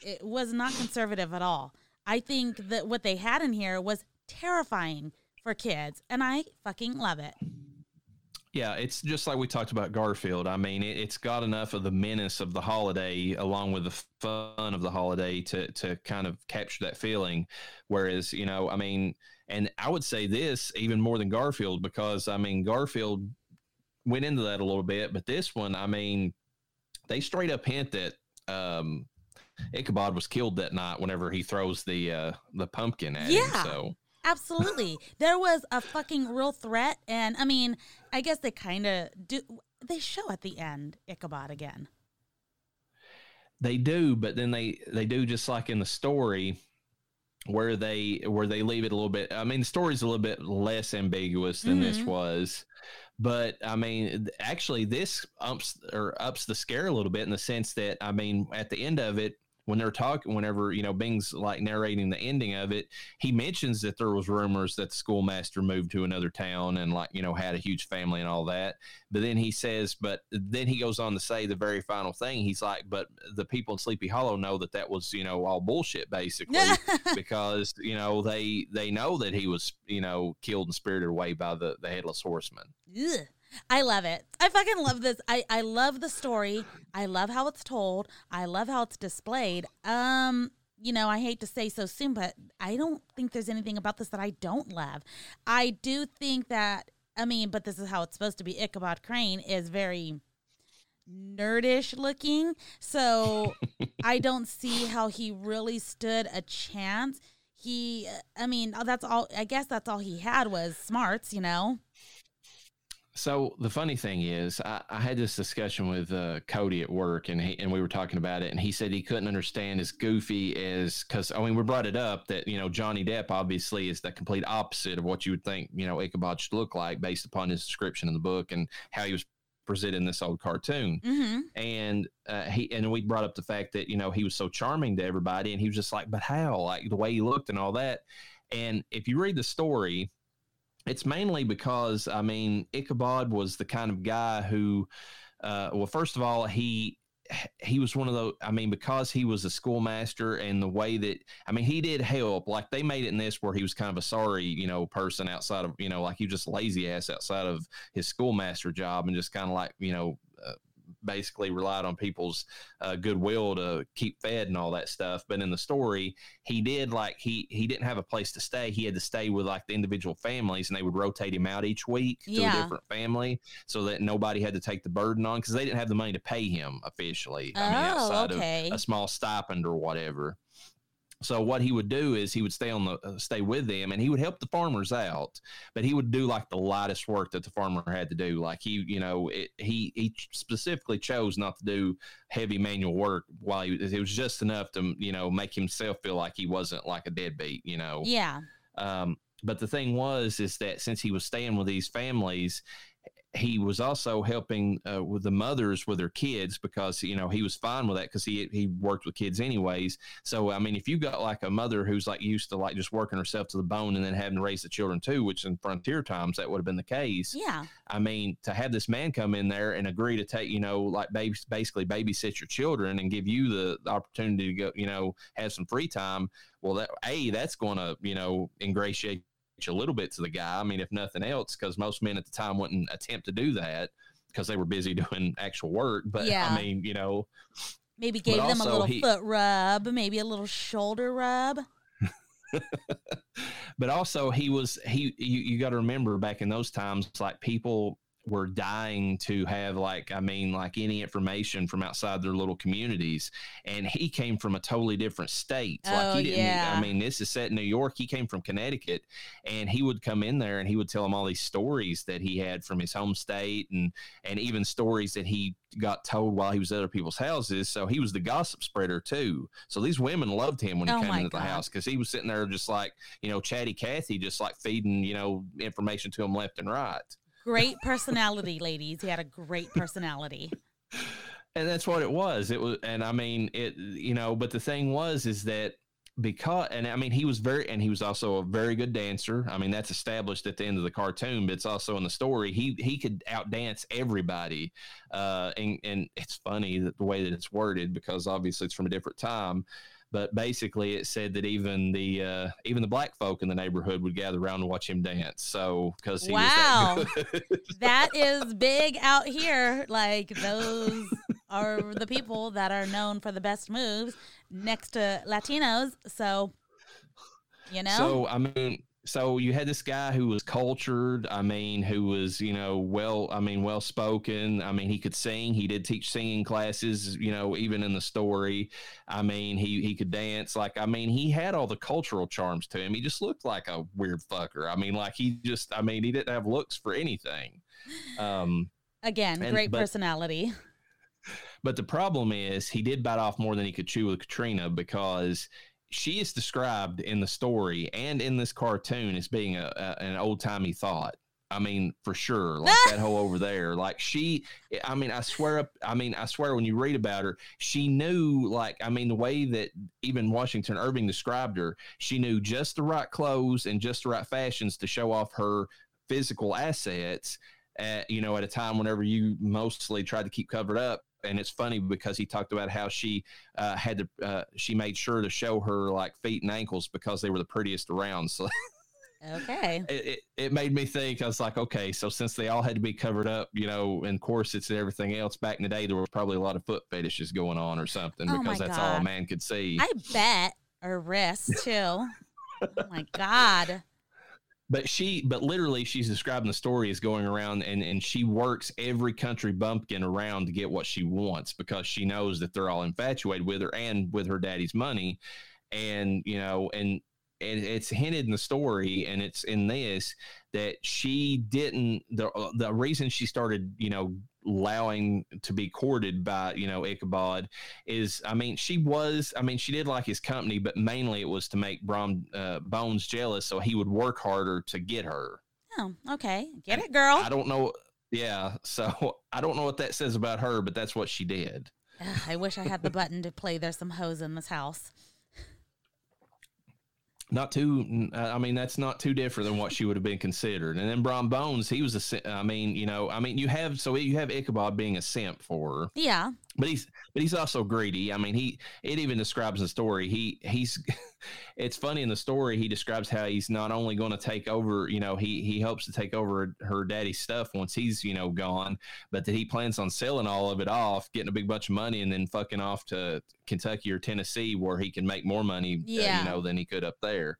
Speaker 1: it was not conservative at all. I think that what they had in here was terrifying for kids, and I fucking love it.
Speaker 2: Yeah, it's just like we talked about Garfield. I mean, it, it's got enough of the menace of the holiday along with the fun of the holiday to to kind of capture that feeling. Whereas, you know, I mean, and I would say this even more than Garfield because I mean, Garfield went into that a little bit, but this one, I mean, they straight up hint that um, Ichabod was killed that night whenever he throws the uh, the pumpkin at
Speaker 1: Yeah.
Speaker 2: him. So
Speaker 1: Absolutely. there was a fucking real threat. And I mean, I guess they kind of do. They show at the end Ichabod again.
Speaker 2: They do, but then they they do just like in the story where they where they leave it a little bit. I mean, the story's a little bit less ambiguous than this
Speaker 1: Mhm.
Speaker 2: was, but I mean, actually, this ups or ups the scare a little bit in the sense that I mean, at the end of it. When they're talking, whenever you know Bing's like narrating the ending of it, he mentions that there was rumors that the schoolmaster moved to another town and like you know had a huge family and all that. But then he says, but then he goes on to say the very final thing. He's like, but the people in Sleepy Hollow know that that was, you know, all bullshit basically because, you know, they, they know that he was, you know, killed and spirited away by the, the headless horseman.
Speaker 1: Ugh. I love it. I fucking love this. I, I love the story. I love how it's told. I love how it's displayed. Um, you know, I hate to say so soon, but I don't think there's anything about this that I don't love. I do think that I mean, but this is how it's supposed to be. Ichabod Crane is very nerdish looking. So I don't see how he really stood a chance. He I mean, that's all I guess that's all he had was smarts, you know.
Speaker 2: So the funny thing is, I, I had this discussion with uh, Cody at work, and he, and we were talking about it, and he said he couldn't understand as goofy as because I mean we brought it up that you know Johnny Depp obviously is the complete opposite of what you would think you know Ichabod should look like based upon his description in the book and how he was presented in this old cartoon,
Speaker 1: Mm-hmm.
Speaker 2: and uh, he and we brought up the fact that you know he was so charming to everybody, and he was just like, but how? Like the way he looked and all that, and if you read the story it's mainly because I mean Ichabod was the kind of guy who, uh, well, first of all, he he was one of those. I mean, because he was a schoolmaster and the way that I mean, he did help. Like they made it in this where he was kind of a sorry, you know, person outside of you know, like he was just lazy ass outside of his schoolmaster job and just kind of like you know. Basically relied on people's uh, goodwill to keep fed and all that stuff but in the story he did like he he didn't have a place to stay he had to stay with like the individual families and they would rotate him out each week to
Speaker 1: Yeah.
Speaker 2: a different family so that nobody had to take the burden on because they didn't have the money to pay him officially i mean
Speaker 1: Oh,
Speaker 2: outside
Speaker 1: okay.
Speaker 2: of a small stipend or whatever so what he would do is he would stay on the uh, stay with them and he would help the farmers out but he would do like the lightest work that the farmer had to do like he you know it, he he specifically chose not to do heavy manual work while he it was just enough to you know make himself feel like he wasn't like a deadbeat you know
Speaker 1: Yeah.
Speaker 2: um, but the thing was, is that since he was staying with these families, he was also helping uh, with the mothers with their kids because you know he was fine with that because he he worked with kids anyways. So I mean, if you got like a mother who's like used to like just working herself to the bone and then having to raise the children too, which in frontier times that would have been the case.
Speaker 1: Yeah.
Speaker 2: I mean, to have this man come in there and agree to take, you know, like basically babysit your children and give you the, the opportunity to go, you know, have some free time. Well, that a that's going to, you know, ingratiate a little bit to the guy. I mean, if nothing else, because most men at the time wouldn't attempt to do that because they were busy doing actual work. But
Speaker 1: Yeah.
Speaker 2: I mean, you know,
Speaker 1: Maybe gave them a little
Speaker 2: he-
Speaker 1: foot rub, maybe a little shoulder rub.
Speaker 2: but also he was he you, you got to remember back in those times like people were dying to have like i mean like any information from outside their little communities and he came from a totally different state.
Speaker 1: Oh,
Speaker 2: like he oh, didn't
Speaker 1: yeah.
Speaker 2: i mean this is set in new york. He came from connecticut and he would come in there and he would tell them all these stories that he had from his home state and and even stories that he got told while he was at other people's houses. So he was the gossip spreader too. So these women loved him when he
Speaker 1: Oh
Speaker 2: came into the house because he was sitting there just like you know chatty cathy just like feeding you know information to him left and right
Speaker 1: Great personality, ladies. He had a great personality.
Speaker 2: and that's what it was it was and i mean it you know but the thing was is that because and i mean he was very and he was also a very good dancer i mean that's established at the end of the cartoon but it's also in the story he he could outdance everybody uh and and it's funny that the way that it's worded because obviously it's from a different time but basically it said that even the uh, even the black folk in the neighborhood would gather around and watch him dance. So because he
Speaker 1: Wow.
Speaker 2: was that good.
Speaker 1: that is big out here. Like those are the people that are known for the best moves next to Latinos. So, you know,
Speaker 2: So I mean, so you had this guy who was cultured. I mean, who was you know well. I mean, well spoken. I mean, he could sing. He did teach singing classes. You know, even in the story. I mean, he he could dance. Like I mean, he had all the cultural charms to him. He just looked like a weird fucker. I mean, like he just. I mean, he didn't have looks for anything. Um,
Speaker 1: again,
Speaker 2: and-
Speaker 1: great
Speaker 2: but-
Speaker 1: personality.
Speaker 2: But the problem is he did bite off more than he could chew with Katrina because she is described in the story and in this cartoon as being a, a an old timey thought. I mean, for sure, like that hoe over there. Like she, I mean, I swear up. I mean, I swear when you read about her, she knew. Like, I mean, the way that even Washington Irving described her, she knew just the right clothes and just the right fashions to show off her physical assets. At, you know, at a time whenever you mostly tried to keep covered up. And it's funny because he talked about how she uh, had to, uh, she made sure to show her like feet and ankles because they were the prettiest around. So
Speaker 1: Okay.
Speaker 2: it, it, it made me think i was like okay so since they all had to be covered up you know in corsets and everything else back in the day there was probably a lot of foot fetishes going on or something
Speaker 1: Oh
Speaker 2: because that's all a man could see
Speaker 1: I bet. Or wrist, too. oh my God.
Speaker 2: But she but literally she's describing the story as going around and and she works every country bumpkin around to get what she wants because she knows that they're all infatuated with her and with her daddy's money. And you know and and it's hinted in the story and it's in this that she didn't the uh, the reason she started you know allowing to be courted by you know Ichabod is I mean she was I mean she did like his company but mainly it was to make Brom uh, Bones jealous so he would work harder to get her
Speaker 1: Oh, okay. Get it, girl.
Speaker 2: I don't know yeah so I don't know what that says about her but that's what she did
Speaker 1: Ugh, I wish I had the button to play There's Some Hoes in This House.
Speaker 2: Not too i mean that's not too different than what she would have been considered and then Brom Bones he was a i mean you know i mean you have so you have ichabod being a simp for her
Speaker 1: Yeah.
Speaker 2: But he's but he's also greedy i mean he it even describes the story he he's it's funny in the story he describes how he's not only going to take over you know he he hopes to take over her daddy's stuff once he's you know gone but that he plans on selling all of it off getting a big bunch of money and then fucking off to kentucky or tennessee where he can make more money uh,
Speaker 1: Yeah.
Speaker 2: you know than he could up there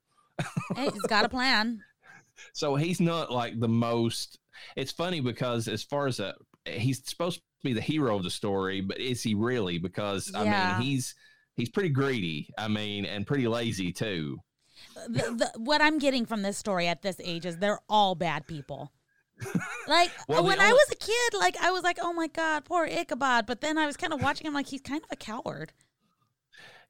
Speaker 1: Hey, he's got a plan.
Speaker 2: so he's not like the most it's funny because as far as a he's supposed to be the hero of the story but is he really because
Speaker 1: Yeah.
Speaker 2: i mean he's he's pretty greedy i mean and pretty lazy too
Speaker 1: the, the, what I'm getting from this story at this age is they're all bad people. Like
Speaker 2: Well,
Speaker 1: when I was a kid, like I was like, oh my god, poor Ichabod. But then I was kind of watching him like he's kind of a coward.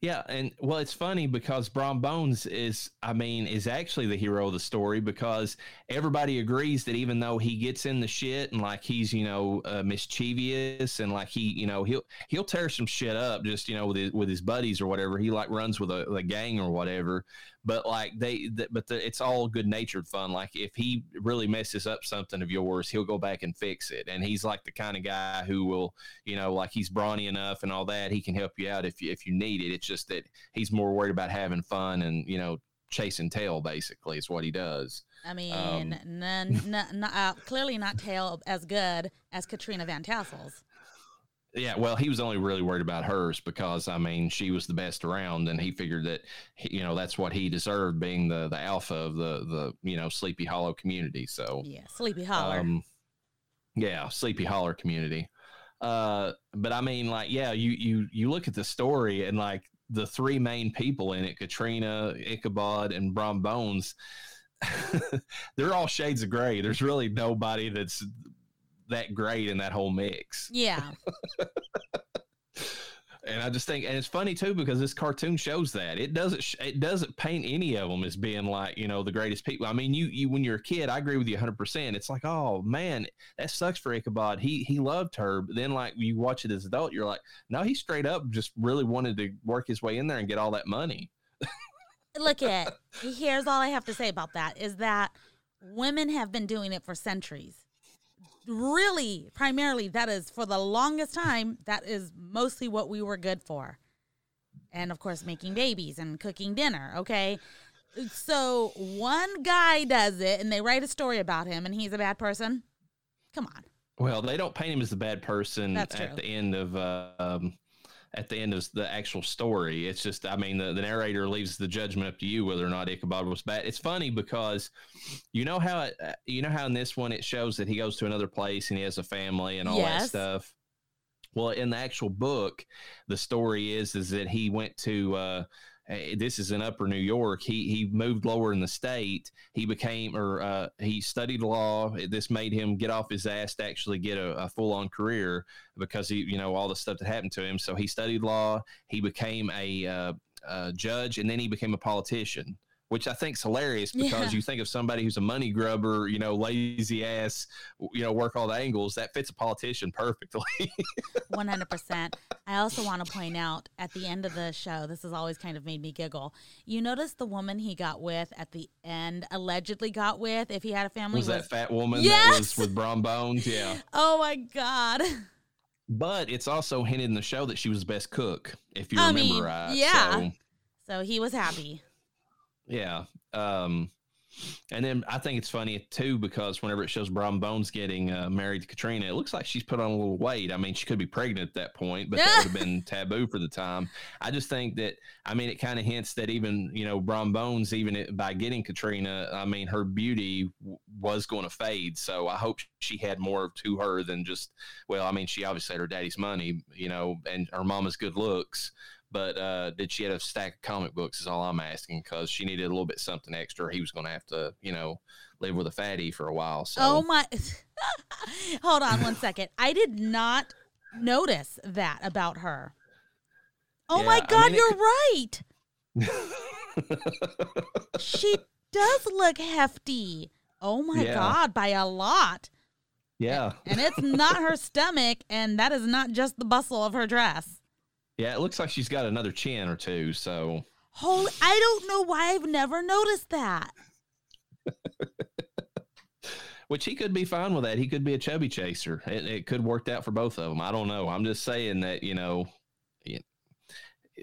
Speaker 2: Yeah, and well, it's funny because Brom Bones is, I mean, is actually the hero of the story because everybody agrees that even though he gets in the shit and like he's, you know, uh, mischievous and like he, you know, he'll he'll tear some shit up just, you know, with his, with his buddies or whatever. He like runs with a, a gang or whatever. But like they, th- but the, it's all good natured fun. Like if he really messes up something of yours, he'll go back and fix it. And he's like the kind of guy who will you know, like he's brawny enough and all that. He can help you out if you if you need it. It's just that he's more worried about having fun and you know chasing tail. Basically, is what he does.
Speaker 1: I mean,
Speaker 2: Um,
Speaker 1: none, n- n- uh, clearly not tail as good as Katrina Van Tassel's.
Speaker 2: Yeah, well, he was only really worried about hers because I mean she was the best around, and he figured that he, you know that's what he deserved, being the the alpha of the the you know Sleepy Hollow community. So
Speaker 1: Yeah, Sleepy Hollow.
Speaker 2: Um, yeah, Sleepy Holler community. Uh, but I mean, like, yeah, you you you look at the story and like the three main people in it, Katrina, Ichabod, and Brom Bones, they're all shades of gray. There's really nobody that's that great in that whole mix.
Speaker 1: yeah,
Speaker 2: And I just think, and it's funny too because this cartoon shows that it doesn't sh- it doesn't paint any of them as being like you know the greatest people. I mean, you you when you're a kid, I agree with you 100. percent It's like, oh man, that sucks for Ichabod. He he loved her, but then like you watch it as an adult, you're like, no, he straight up just really wanted to work his way in there and get all that money.
Speaker 1: look at. Here's all I have to say about that is that women have been doing it for centuries. Really, primarily, that is for the longest time. That is mostly what we were good for. and of course making babies and cooking dinner. Okay, so one guy does it, and they write a story about him, and he's a bad person. Come on.
Speaker 2: Well, they don't paint him as the bad person
Speaker 1: That's
Speaker 2: at
Speaker 1: true.
Speaker 2: the end of uh, um, at the end of the actual story. It's just, I mean, the, the narrator leaves the judgment up to you whether or not Ichabod was bad. It's funny because you know how it, uh, you know how in this one it shows that he goes to another place and he has a family and all that stuff. Well, in the actual book, the story is is that he went to. Uh, eh, this is in Upper New York. He he moved lower in the state. He became or uh, he studied law. This made him get off his ass to actually get a, a full on career because he you know all the stuff that happened to him. So he studied law. He became a, uh, a judge, and then he became a politician. Which I think is hilarious because
Speaker 1: Yeah.
Speaker 2: you think of somebody who's a money grubber, you know, lazy ass, you know, work all the angles. That fits a politician perfectly.
Speaker 1: 100%. I also want to point out at the end of the show, this has always kind of made me giggle. You notice the woman he got with at the end, allegedly got with, if he had a family,
Speaker 2: was that fat woman that
Speaker 1: Yes!
Speaker 2: was with Brom Bones? Yeah.
Speaker 1: oh my God.
Speaker 2: But it's also hinted in the show that she was the best cook, if you
Speaker 1: I
Speaker 2: remember
Speaker 1: mean,
Speaker 2: right.
Speaker 1: yeah.
Speaker 2: So,
Speaker 1: So he was happy.
Speaker 2: Yeah. Um, and then I think it's funny too because whenever it shows Brom Bones getting uh, married to Katrina, it looks like she's put on a little weight. I mean, she could be pregnant at that point, but that would have been taboo for the time. I just think that I mean, it kind of hints that even you know Brom Bones, even it, by getting Katrina, I mean, her beauty w- was going to fade. So I hope she had more to her than just well, I mean, she obviously had her daddy's money, you know, and her mama's good looks. But uh, did she have a stack of comic books? Is all I'm asking because she needed a little bit something extra. He was going to have to, you know, live with a fatty for a while. So
Speaker 1: Oh my. Hold on one second. I did not notice that about her. Oh my
Speaker 2: Yeah, I
Speaker 1: God,
Speaker 2: mean,
Speaker 1: you're right. She does look hefty. Oh my
Speaker 2: Yeah.
Speaker 1: God, by a lot.
Speaker 2: yeah,
Speaker 1: And it's not her stomach, and that is not just the bustle of her dress.
Speaker 2: Yeah, it looks like she's got another chin or two. So
Speaker 1: Holy, I don't know why I've never noticed that.
Speaker 2: which he could be fine with that. He could be a chubby chaser. It, it could worked out for both of them. I don't know. I'm just saying that you know,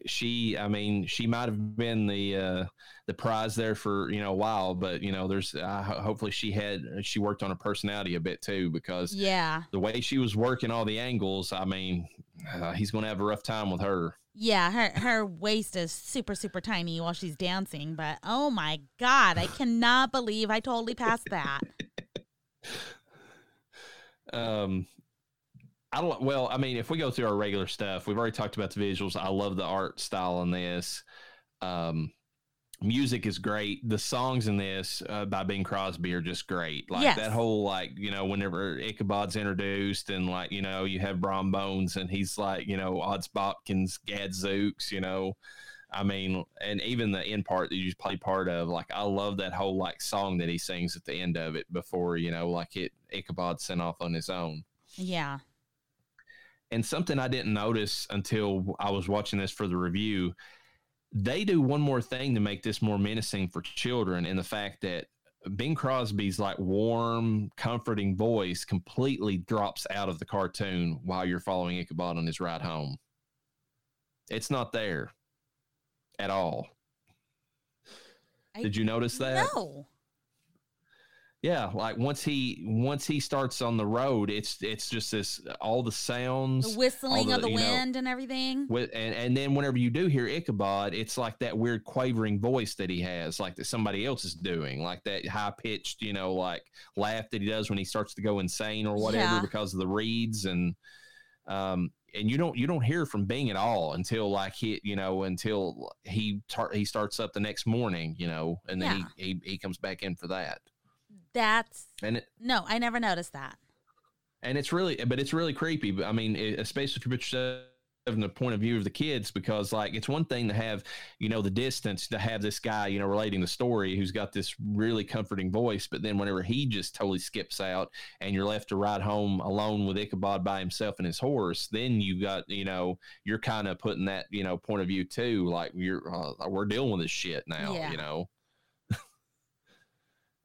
Speaker 2: she. I mean, she might have been the uh, the prize there for you know a while, but you know, there's uh, hopefully she had she worked on her personality a bit too because
Speaker 1: Yeah.
Speaker 2: the way she was working all the angles. I mean, uh, he's going to have a rough time with her.
Speaker 1: Yeah, her her waist is super super tiny while she's dancing, but oh my god, I cannot believe I totally passed that.
Speaker 2: Um, I don't. Well, I mean, if we go through our regular stuff, we've already talked about the visuals. I love the art style in this. Um, music is great. The songs in this uh, by Bing Crosby are just great. Like
Speaker 1: Yes.
Speaker 2: that whole like you know whenever Ichabod's introduced and like you know you have Brom Bones and he's like you know Odds Bodkins, Gadzooks, you know. I mean, and even the end part that you play part of, like I love that whole like song that he sings at the end of it before you know, like it Ichabod sent off on his own.
Speaker 1: Yeah.
Speaker 2: And something I didn't notice until I was watching this for the review, they do one more thing to make this more menacing for children, in the fact that Bing Crosby's like warm, comforting voice completely drops out of the cartoon while you're following Ichabod on his ride home. It's not there at all.
Speaker 1: I-
Speaker 2: Did you notice that?
Speaker 1: No.
Speaker 2: Yeah, like once he once he starts on the road, it's it's just this all the sounds
Speaker 1: The whistling
Speaker 2: all
Speaker 1: of the
Speaker 2: you know,
Speaker 1: wind and everything.
Speaker 2: with and and then whenever you do hear Ichabod, it's like that weird quavering voice that he has, like that somebody else is doing, like that high pitched, you know, like laugh that he does when he starts to go insane or whatever
Speaker 1: Yeah.
Speaker 2: because of the reeds and um and you don't you don't hear from Bing at all until like he you know until he tar- he starts up the next morning, you know, and then he, he he comes back in for that.
Speaker 1: That's
Speaker 2: And it,
Speaker 1: no, I never noticed that.
Speaker 2: and it's really but it's really creepy but i mean it, especially if you put yourself in the point of view of the kids because like it's one thing to have you know the distance to have this guy you know relating the story who's got this really comforting voice but then whenever he just totally skips out and you're left to ride home alone with ichabod by himself and his horse then you got you know you're kind of putting that you know point of view too like you're uh, we're dealing with this shit now
Speaker 1: Yeah.
Speaker 2: you know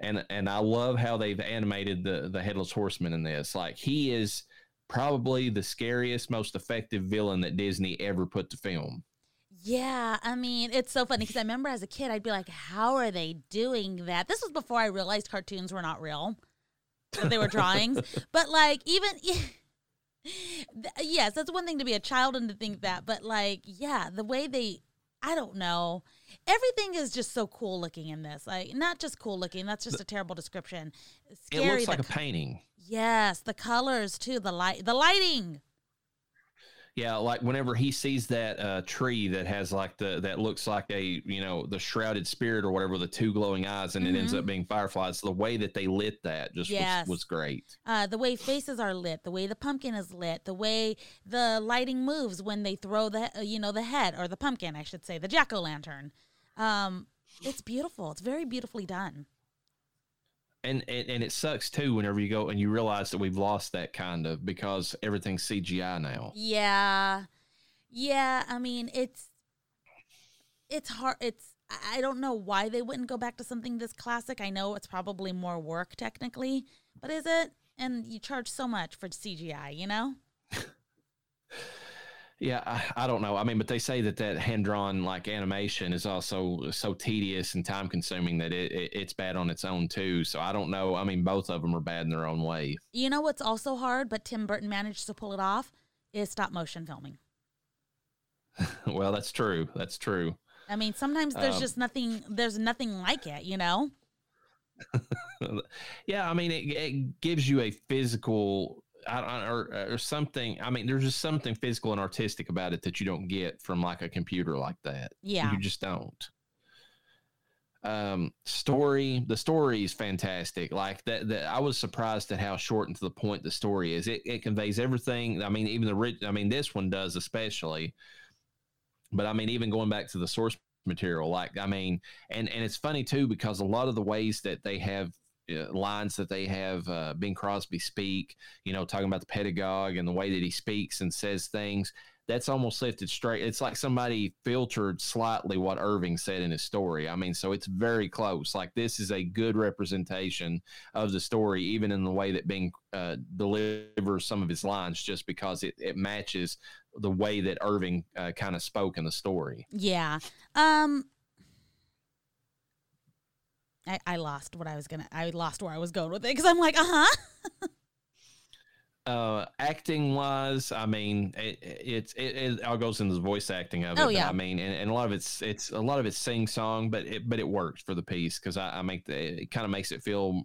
Speaker 2: and and I love how they've animated the the headless horseman in this. Like he is probably the scariest, most effective villain that Disney ever put to film.
Speaker 1: Yeah, I mean, it's so funny because I remember as a kid, I'd be like, how are they doing that? This was before I realized cartoons were not real, that they were drawings. but like, even, yes, that's one thing to be a child and to think that. But like, yeah, the way they, I don't know. Everything is just so cool looking in this. Like, not just cool looking, that's just a terrible description. Scary.
Speaker 2: it looks
Speaker 1: the
Speaker 2: like a painting.
Speaker 1: Yes, the colors too, the light, the lighting.
Speaker 2: Yeah, like whenever he sees that uh, tree that has like the that looks like a you know the shrouded spirit or whatever, the two glowing eyes, and it ends
Speaker 1: Mhm.
Speaker 2: up being fireflies. The way that they lit that just
Speaker 1: Yes.
Speaker 2: was, was great.
Speaker 1: uh, the way faces are lit, the way the pumpkin is lit, the way the lighting moves when they throw the uh, you know the head or the pumpkin, I should say, the jack o' lantern. Um, it's beautiful. It's very beautifully done.
Speaker 2: And, and and it sucks too whenever you go and you realize that we've lost that kind of because everything's CGI now.
Speaker 1: Yeah, yeah. I mean, it's it's hard. It's I I don't know why they wouldn't go back to something this classic. I know it's probably more work technically, but is it? And you charge so much for CGI, you know?
Speaker 2: Yeah, I, I don't know. I mean, but they say that that hand drawn like animation is also so tedious and time consuming that it, it it's bad on its own too. So I don't know. I mean, both of them are bad in their own way.
Speaker 1: You know what's also hard, but Tim Burton managed to pull it off is stop motion filming.
Speaker 2: well, that's true. That's true.
Speaker 1: I mean, sometimes there's
Speaker 2: Um,
Speaker 1: just nothing. There's nothing like it, you know.
Speaker 2: yeah, I mean, it, it gives you a physical or, or something. I mean, there's just something physical and artistic about it that you don't get from like a computer like that.
Speaker 1: Yeah.
Speaker 2: you just don't. Um, story. The story is fantastic. Like that. that I was surprised at how short and to the point the story is. It it conveys everything. I mean, even the rich. I mean, this one does especially. But I mean, even going back to the source material, like I mean, and and it's funny too because a lot of the ways that they have uh, lines that they have uh, Bing Crosby speak, you know, talking about the pedagogue and the way that he speaks and says things. That's almost lifted straight. It's like somebody filtered slightly what Irving said in his story. I mean, so it's very close. Like this is a good representation of the story, even in the way that Bing uh, delivers some of his lines, just because it, it matches the way that Irving uh, kind of spoke in the story.
Speaker 1: Yeah. Um. I, I lost what I was gonna. I lost where I was going with it because I'm like, uh huh.
Speaker 2: uh acting wise i mean it, it's it, it all goes into the voice acting of it
Speaker 1: Oh, yeah.
Speaker 2: i mean and, and a lot of it's it's a lot of it's sing song but it but it works for the piece because I, I make the it kind of makes it feel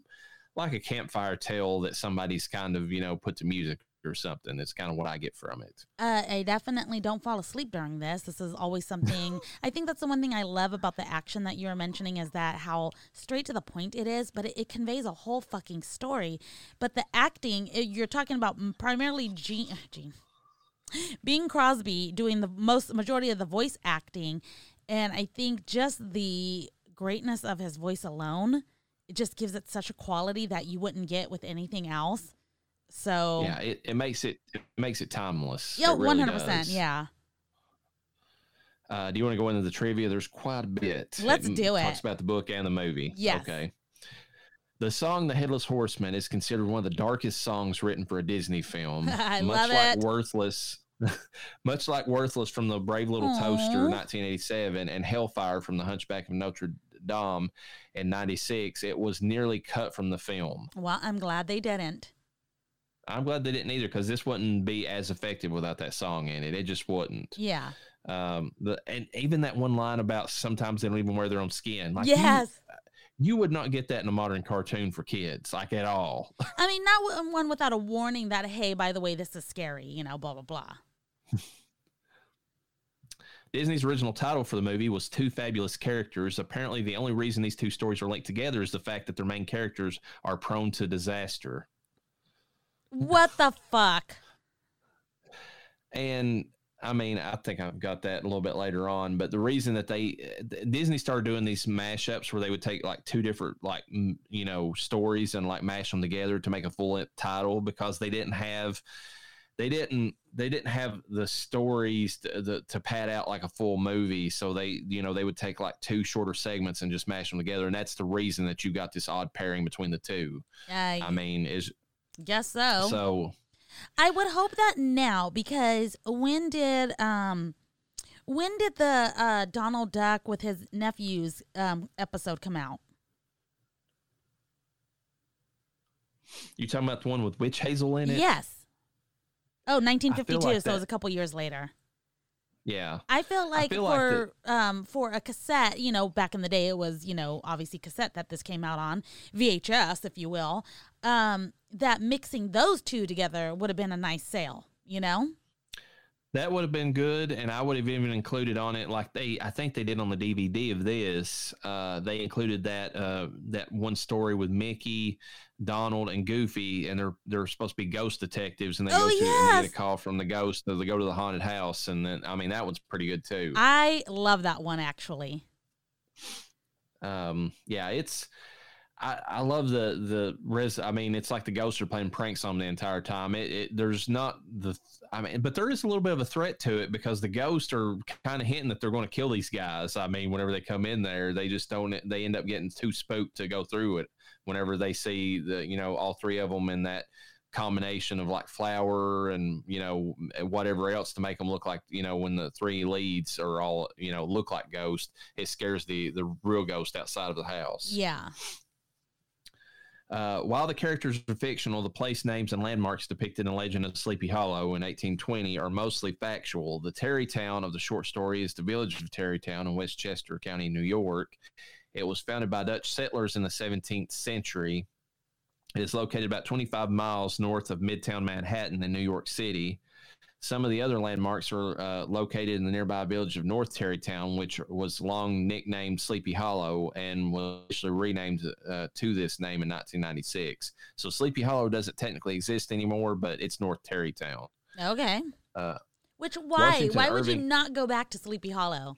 Speaker 2: like a campfire tale that somebody's kind of you know put to music or something it's kind of what i get from it
Speaker 1: Uh, I definitely don't fall asleep during this. This is always something. I think that's the one thing I love about the action that you were mentioning is that how straight to the point it is, but it, it conveys a whole fucking story. But the acting, it, you're talking about primarily Gene, Gene, Bing Crosby doing the most majority of the voice acting, and I think just the greatness of his voice alone, it just gives it such a quality that you wouldn't get with anything else. So
Speaker 2: yeah it, it makes it it makes it timeless
Speaker 1: yeah, one hundred percent, yeah.
Speaker 2: Uh, do you want to go into the trivia? There's quite a bit.
Speaker 1: Let's
Speaker 2: m-
Speaker 1: do it.
Speaker 2: Talks about the book and the movie.
Speaker 1: Yes.
Speaker 2: Okay. The song "The Headless Horseman" is considered one of the darkest songs written for a Disney film.
Speaker 1: I
Speaker 2: much
Speaker 1: love
Speaker 2: like
Speaker 1: it.
Speaker 2: "Worthless," much like "Worthless" from the Brave Little Toaster, 1987, and "Hellfire" from the Hunchback of Notre Dame in '96. It was nearly cut from the film.
Speaker 1: Well, I'm glad they didn't.
Speaker 2: I'm glad they didn't either because this wouldn't be as effective without that song in it. It just wouldn't.
Speaker 1: Yeah.
Speaker 2: Um, the and even that one line about sometimes they don't even wear their own skin. Like you-
Speaker 1: yes.
Speaker 2: you, would not get that in a modern cartoon for kids, like at all.
Speaker 1: I mean, not one without a warning that, hey, by the way, this is scary, you know, blah, blah, blah.
Speaker 2: Disney's original title for the movie was Two Fabulous Characters. Apparently, the only reason these two stories are linked together is the fact that their main characters are prone to disaster.
Speaker 1: What the fuck?
Speaker 2: And I mean, I think I've got that a little bit later on, but the reason that they uh, Disney started doing these mashups where they would take like two different like you know stories and like mash them together to make a full title because they didn't have they didn't they didn't have the stories to, the, to pad out like a full movie. So they you know they would take like two shorter segments and just mash them together. And that's the reason that you got this odd pairing between the two.
Speaker 1: I
Speaker 2: i mean is
Speaker 1: guess so.
Speaker 2: so
Speaker 1: I would hope that now because when did um When did the uh, Donald Duck with his nephews um, episode come out?
Speaker 2: You talking about the one with witch hazel in it?
Speaker 1: Yes. Oh, 1952.
Speaker 2: like
Speaker 1: so it was a couple years later.
Speaker 2: Yeah.
Speaker 1: I feel like
Speaker 2: feel like
Speaker 1: for um for a cassette, you know, back in the day it was, you know, obviously cassette that this came out on, VHS if you will. Um that mixing those two together would have been a nice sale, you know?
Speaker 2: That would have been good, and I would have even included on it like they. I think they did on the DVD of this. Uh, they included that uh, that one story with Mickey, Donald, and Goofy, and they're they're supposed to be ghost detectives, and they
Speaker 1: Oh,
Speaker 2: go to and they get a call from the ghost, so they go to the haunted house, and then I mean that one's pretty good too.
Speaker 1: I love that one actually.
Speaker 2: um yeah it's I, I love the the res i mean it's like the ghosts are playing pranks on the entire time. It, it there's not the i mean but there is a little bit of a threat to it because the ghosts are kind of hinting that they're going to kill these guys. I mean whenever they come in there they just don't they end up getting too spooked to go through it. Whenever they see the you know all three of them in that combination of like flour and you know whatever else to make them look like you know when the three leads are all you know look like ghosts it scares the the real ghost outside of the house.
Speaker 1: Yeah.
Speaker 2: Uh, while the characters are fictional, the place names and landmarks depicted in Legend of Sleepy Hollow in 1820 are mostly factual. The Tarrytown of the short story is the village of Tarrytown in Westchester County, New York. It was founded by Dutch settlers in the 17th century. It is located about 25 miles north of Midtown Manhattan in New York City. Some of the other landmarks are uh, located in the nearby village of North Tarrytown, which was long nicknamed Sleepy Hollow and was actually renamed uh, to this name in 1996. So Sleepy Hollow doesn't technically exist anymore, but it's North Tarrytown.
Speaker 1: Okay.
Speaker 2: Uh,
Speaker 1: Which why
Speaker 2: Washington
Speaker 1: why would you not go back to Sleepy Hollow?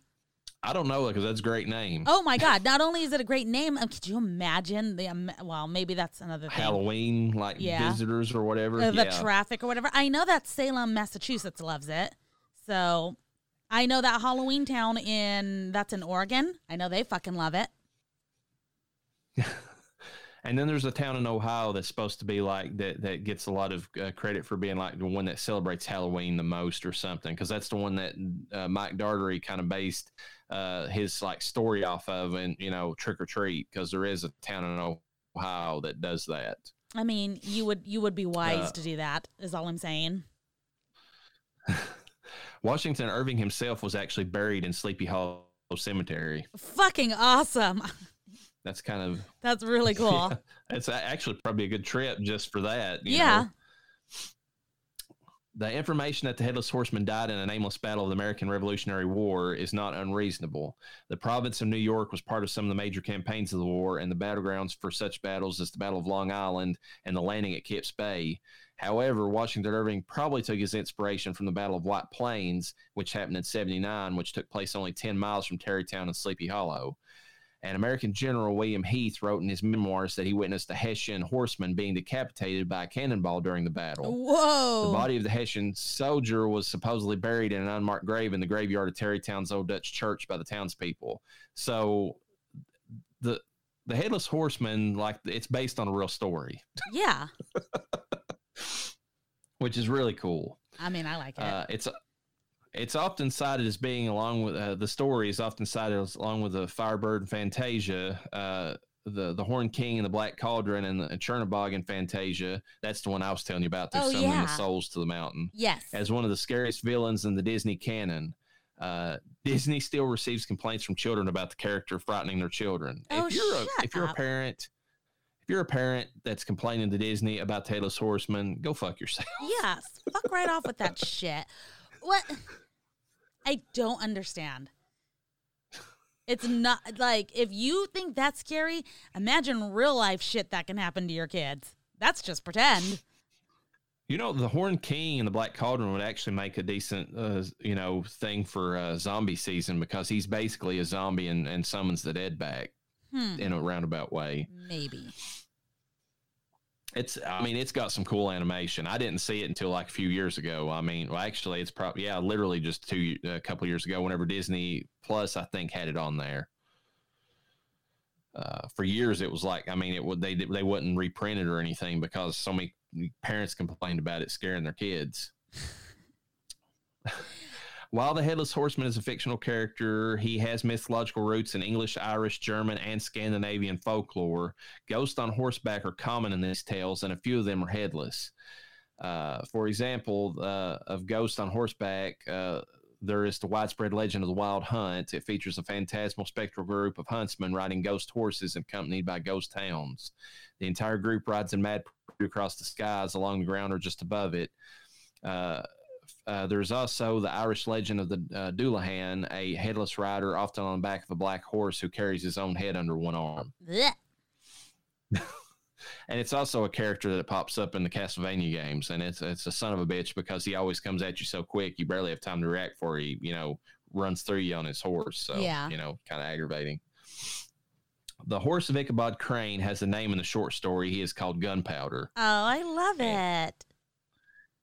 Speaker 2: I don't know because that's a great name.
Speaker 1: Oh my God! Not only is it a great name, um, could you imagine the? Um, well, maybe that's another thing.
Speaker 2: Halloween, like
Speaker 1: Yeah.
Speaker 2: visitors or whatever.
Speaker 1: Uh, the
Speaker 2: yeah.
Speaker 1: traffic or whatever. I know that Salem, Massachusetts loves it. So I know that Halloween town in that's in Oregon. I know they fucking love it.
Speaker 2: And then there's a town in Ohio that's supposed to be like that that gets a lot of uh, credit for being like the one that celebrates Halloween the most or something because that's the one that uh, Mike Dougherty kind of based uh, his like story off of and you know Trick or Treat because there is a town in Ohio that does that.
Speaker 1: I mean, you would you would be wise
Speaker 2: Uh,
Speaker 1: to do that. Is all I'm saying.
Speaker 2: Washington Irving himself was actually buried in Sleepy Hollow Cemetery.
Speaker 1: Fucking awesome.
Speaker 2: That's kind of
Speaker 1: That's really cool.
Speaker 2: Yeah, it's actually probably a good trip just for that. you
Speaker 1: Yeah.
Speaker 2: know. The information that the Headless Horseman died in a nameless battle of the American Revolutionary War is not unreasonable. The province of New York was part of some of the major campaigns of the war, and the battlegrounds for such battles as the Battle of Long Island and the landing at Kips Bay. However, Washington Irving probably took his inspiration from the Battle of White Plains, which happened in 79, which took place only 10 miles from Tarrytown and Sleepy Hollow. And American General William Heath wrote in his memoirs that he witnessed a Hessian horseman being decapitated by a cannonball during the battle.
Speaker 1: Whoa.
Speaker 2: The body of the Hessian soldier was supposedly buried in an unmarked grave in the graveyard of Tarrytown's Old Dutch Church by the townspeople. So the the headless horseman, like it's based on a real story,
Speaker 1: yeah.
Speaker 2: which is really cool.
Speaker 1: I mean, I like it.
Speaker 2: Uh, it's it's often cited as being along with uh, the story is often cited as, along with the Firebird and Fantasia, uh, the the Horn King and the Black Cauldron and the Chernobog and Fantasia. That's the one I was telling you about. They're
Speaker 1: Oh,
Speaker 2: summoning
Speaker 1: yeah.
Speaker 2: the souls to the mountain
Speaker 1: yes.
Speaker 2: as one of the scariest villains in the Disney canon. Uh, Disney still receives complaints from children about the character frightening their children.
Speaker 1: Oh,
Speaker 2: if you're a, if you're a parent, if you're a parent that's complaining to Disney about Taylor's Horseman, go fuck yourself.
Speaker 1: yes. Fuck right off with that shit. What? I don't understand. It's not like if you think that's scary, imagine real life shit that can happen to your kids. That's just pretend.
Speaker 2: You know, the Horn King and the Black Cauldron would actually make a decent, uh, you know, thing for uh, zombie season because he's basically a zombie and, and summons the dead back
Speaker 1: Hmm.
Speaker 2: in a roundabout way.
Speaker 1: Maybe.
Speaker 2: It's, I mean, it's got some cool animation. I didn't see it until like a few years ago. I mean, well, actually, it's probably yeah, literally just two, a couple years ago. Whenever Disney Plus, I think, had it on there. Uh, for years, it was like, I mean, it would they they wouldn't reprint it or anything because so many parents complained about it scaring their kids. while the Headless Horseman is a fictional character, he has mythological roots in English, Irish, German, and Scandinavian folklore. Ghosts on horseback are common in these tales, and a few of them are headless. Uh, for example, uh, of Ghost on Horseback, uh, there is the widespread legend of the Wild Hunt. It features a phantasmal spectral group of huntsmen riding ghost horses accompanied by ghost hounds. The entire group rides in mad pursuit across the skies along the ground or just above it. Uh, uh, there's also the Irish legend of the uh, Dullahan, a headless rider, often on the back of a black horse who carries his own head under one arm. And it's also a character that pops up in the Castlevania games, and it's it's a son of a bitch because he always comes at you so quick you barely have time to react before he you know runs through you on his horse. So
Speaker 1: Yeah.
Speaker 2: you know, kind of aggravating. The horse of Ichabod Crane has a name in the short story. He is called Gunpowder.
Speaker 1: Oh, I love it.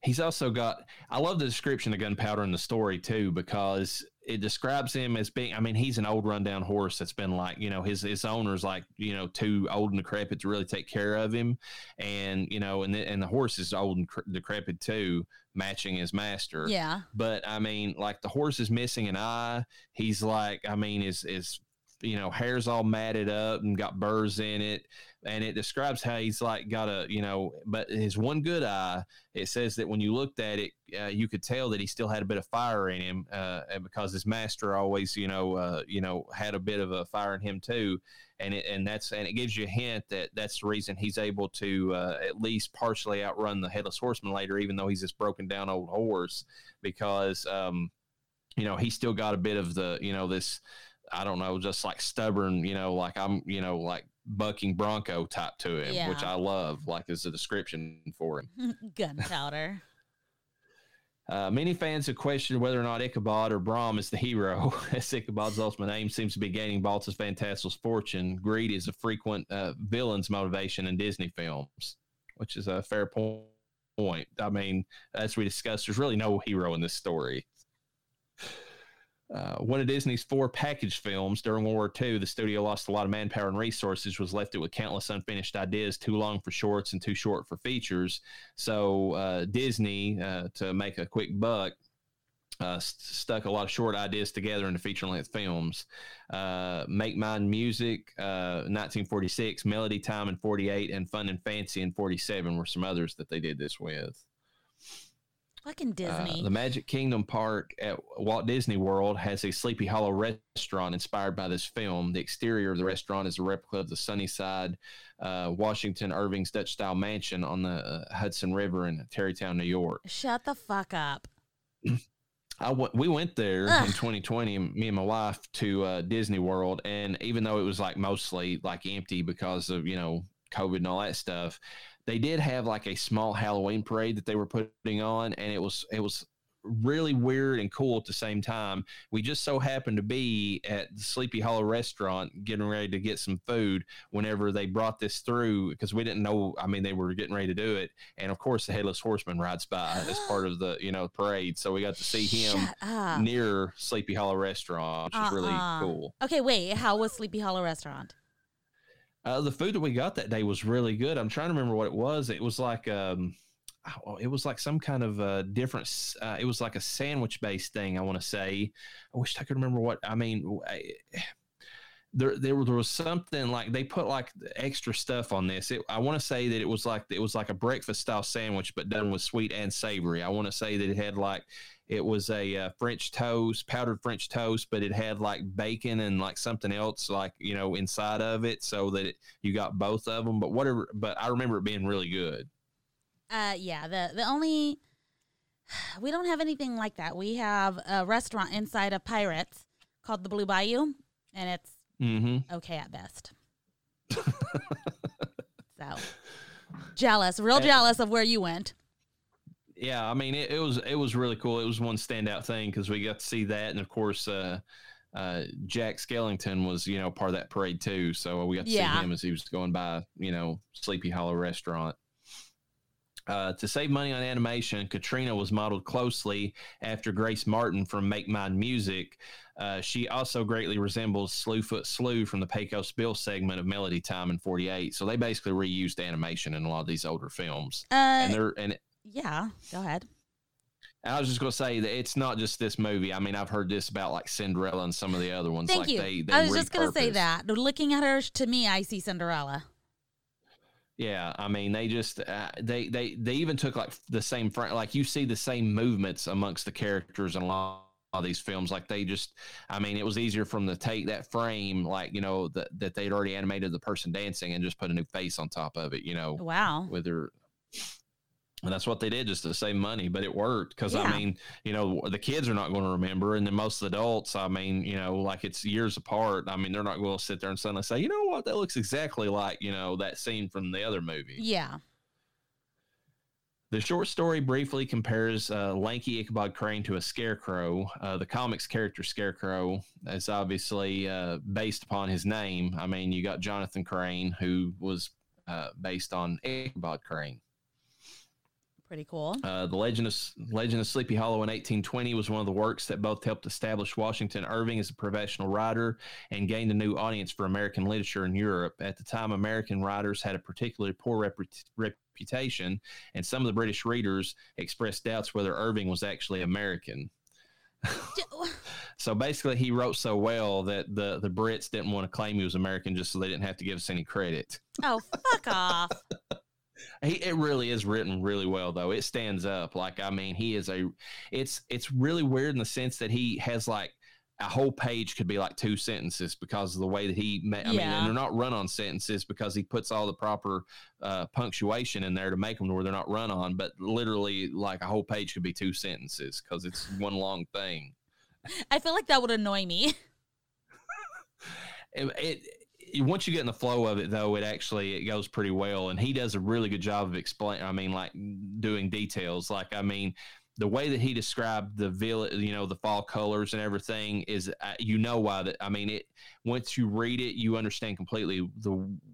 Speaker 2: He's also got. I love the description of Gunpowder in the story too because it describes him as being. I mean, he's an old rundown horse that's been like you know his his owner's like you know too old and decrepit to really take care of him, and you know and the, and the horse is old and cre- decrepit too, matching his master.
Speaker 1: Yeah.
Speaker 2: But I mean, like the horse is missing an eye. He's like, I mean, is is you know, hair's all matted up and got burrs in it. And it describes how he's like got a, you know, but his one good eye, it says that when you looked at it, uh, you could tell that he still had a bit of fire in him uh, and because his master always, you know, uh, you know, had a bit of a fire in him too. And it, and that's, and it gives you a hint that that's the reason he's able to uh, at least partially outrun the headless horseman later, even though he's this broken down old horse because, um, you know, he still got a bit of the, you know, this, I don't know, just like stubborn, you know, like I'm, you know, like bucking bronco type to him, which I love, like as a description for him.
Speaker 1: Gunpowder.
Speaker 2: Uh, many fans have questioned whether or not Ichabod or Brom is the hero, as Ichabod's ultimate aim seems to be gaining Baltus Van Tassel's fortune. Greed is a frequent uh, villain's motivation in Disney films, which is a fair po- point. I mean, as we discussed, there's really no hero in this story. Uh, one of Disney's four package films during World War II, the studio lost a lot of manpower and resources, was left it with countless unfinished ideas, too long for shorts and too short for features. So uh, Disney, uh, to make a quick buck, uh, st- stuck a lot of short ideas together into feature length films. Uh, Make Mine Music, uh, 1946, Melody Time in 48, and Fun and Fancy in 47 were some others that they did this with.
Speaker 1: Fucking
Speaker 2: Uh, the Magic Kingdom Park at Walt Disney World has a Sleepy Hollow restaurant inspired by this film. The exterior of the restaurant is a replica of the Sunnyside, uh, Washington Irving's Dutch style mansion on the uh, Hudson River in Tarrytown, New York.
Speaker 1: Shut the fuck up.
Speaker 2: I we went there
Speaker 1: Ugh.
Speaker 2: in 2020, me and my wife, to uh, Disney World, and even though it was like mostly like empty because of you know COVID and all that stuff, they did have like a small Halloween parade that they were putting on, and it was it was really weird and cool at the same time. We just so happened to be at the Sleepy Hollow restaurant getting ready to get some food whenever they brought this through because we didn't know. I mean, they were getting ready to do it, and of course, the headless horseman rides by as part of the you know parade, so we got to see him near Sleepy Hollow restaurant, which is really
Speaker 1: Uh-uh.
Speaker 2: cool.
Speaker 1: Okay, wait. How was Sleepy Hollow restaurant?
Speaker 2: Uh, the food that we got that day was really good. I'm trying to remember what it was. It was like um, oh, it was like some kind of uh, different. Uh, it was like a sandwich based thing. I want to say. I wish I could remember what. I mean, I, there, there, there was something like they put like extra stuff on this. It, I want to say that it was like it was like a breakfast style sandwich, but done with sweet and savory. I want to say that it had like it was a uh, French toast, powdered French toast, but it had like bacon and like something else, like you know, inside of it, so that it, you got both of them. But whatever, but I remember it being really good.
Speaker 1: Uh, yeah. The the only we don't have anything like that. We have a restaurant inside of Pirates called the Blue Bayou, and it's
Speaker 2: Mm-hmm.
Speaker 1: okay at best. so jealous, real jealous of where you went.
Speaker 2: Yeah, I mean, it, it was it was really cool. It was one standout thing because we got to see that, and of course, uh, uh, Jack Skellington was you know part of that parade too. So we got to
Speaker 1: Yeah.
Speaker 2: see him as he was going by, you know, Sleepy Hollow restaurant. Uh, to save money on animation, Katrina was modeled closely after Grace Martin from Make Mine Music. Uh, she also greatly resembles Slewfoot Slew from the Pecos Bill segment of Melody Time in '48. So they basically reused animation in a lot of these older films,
Speaker 1: Uh,
Speaker 2: and they're and
Speaker 1: yeah. Go ahead.
Speaker 2: I was just going to say that it's not just this movie. I mean, I've heard this about like Cinderella and some of the other ones.
Speaker 1: Thank
Speaker 2: like
Speaker 1: you.
Speaker 2: They, they
Speaker 1: I was just going to say
Speaker 2: repurpose.
Speaker 1: that. Looking at her, to me, I see Cinderella.
Speaker 2: Yeah, I mean, they just uh, they they they even took like the same frame. Like you see the same movements amongst the characters in a lot of these films. Like they just, I mean, it was easier from to take that frame, like you know that that they'd already animated the person dancing and just put a new face on top of it. You know,
Speaker 1: Wow.
Speaker 2: with her. And that's what they did just to save money, but it worked because
Speaker 1: Yeah.
Speaker 2: I mean, you know, the kids are not going to remember, and then most of the adults, I mean, you know, like it's years apart. I mean, they're not going to sit there and suddenly say, you know what, that looks exactly like you know that scene from the other movie.
Speaker 1: Yeah.
Speaker 2: The short story briefly compares uh, lanky Ichabod Crane to a scarecrow. Uh, the comics character Scarecrow is obviously uh, based upon his name. I mean, you got Jonathan Crane, who was uh, based on Ichabod Crane.
Speaker 1: Pretty cool.
Speaker 2: Uh, the Legend of Legend of Sleepy Hollow in 1820 was one of the works that both helped establish Washington Irving as a professional writer and gained a new audience for American literature in Europe. At the time, American writers had a particularly poor reput- reputation, and some of the British readers expressed doubts whether Irving was actually American. So basically, he wrote so well that the the Brits didn't want to claim he was American, just so they didn't have to give us any credit.
Speaker 1: Oh, fuck off.
Speaker 2: He, it really is written really well though. It stands up. Like I mean, he is a. It's it's really weird in the sense that he has like a whole page could be like two sentences because of the way that he. Ma- I mean,
Speaker 1: Yeah.
Speaker 2: and they're not run on sentences because he puts all the proper uh, punctuation in there to make them to where they're not run on. But literally, like a whole page could be two sentences because it's one long thing.
Speaker 1: I feel like that would annoy me.
Speaker 2: it, it once you get in the flow of it though it actually it goes pretty well. And he does a really good job of explaining i mean like doing details. Like i mean the way that he described the village you know the fall colors and everything is uh, you know why that i mean it once you read it you understand completely the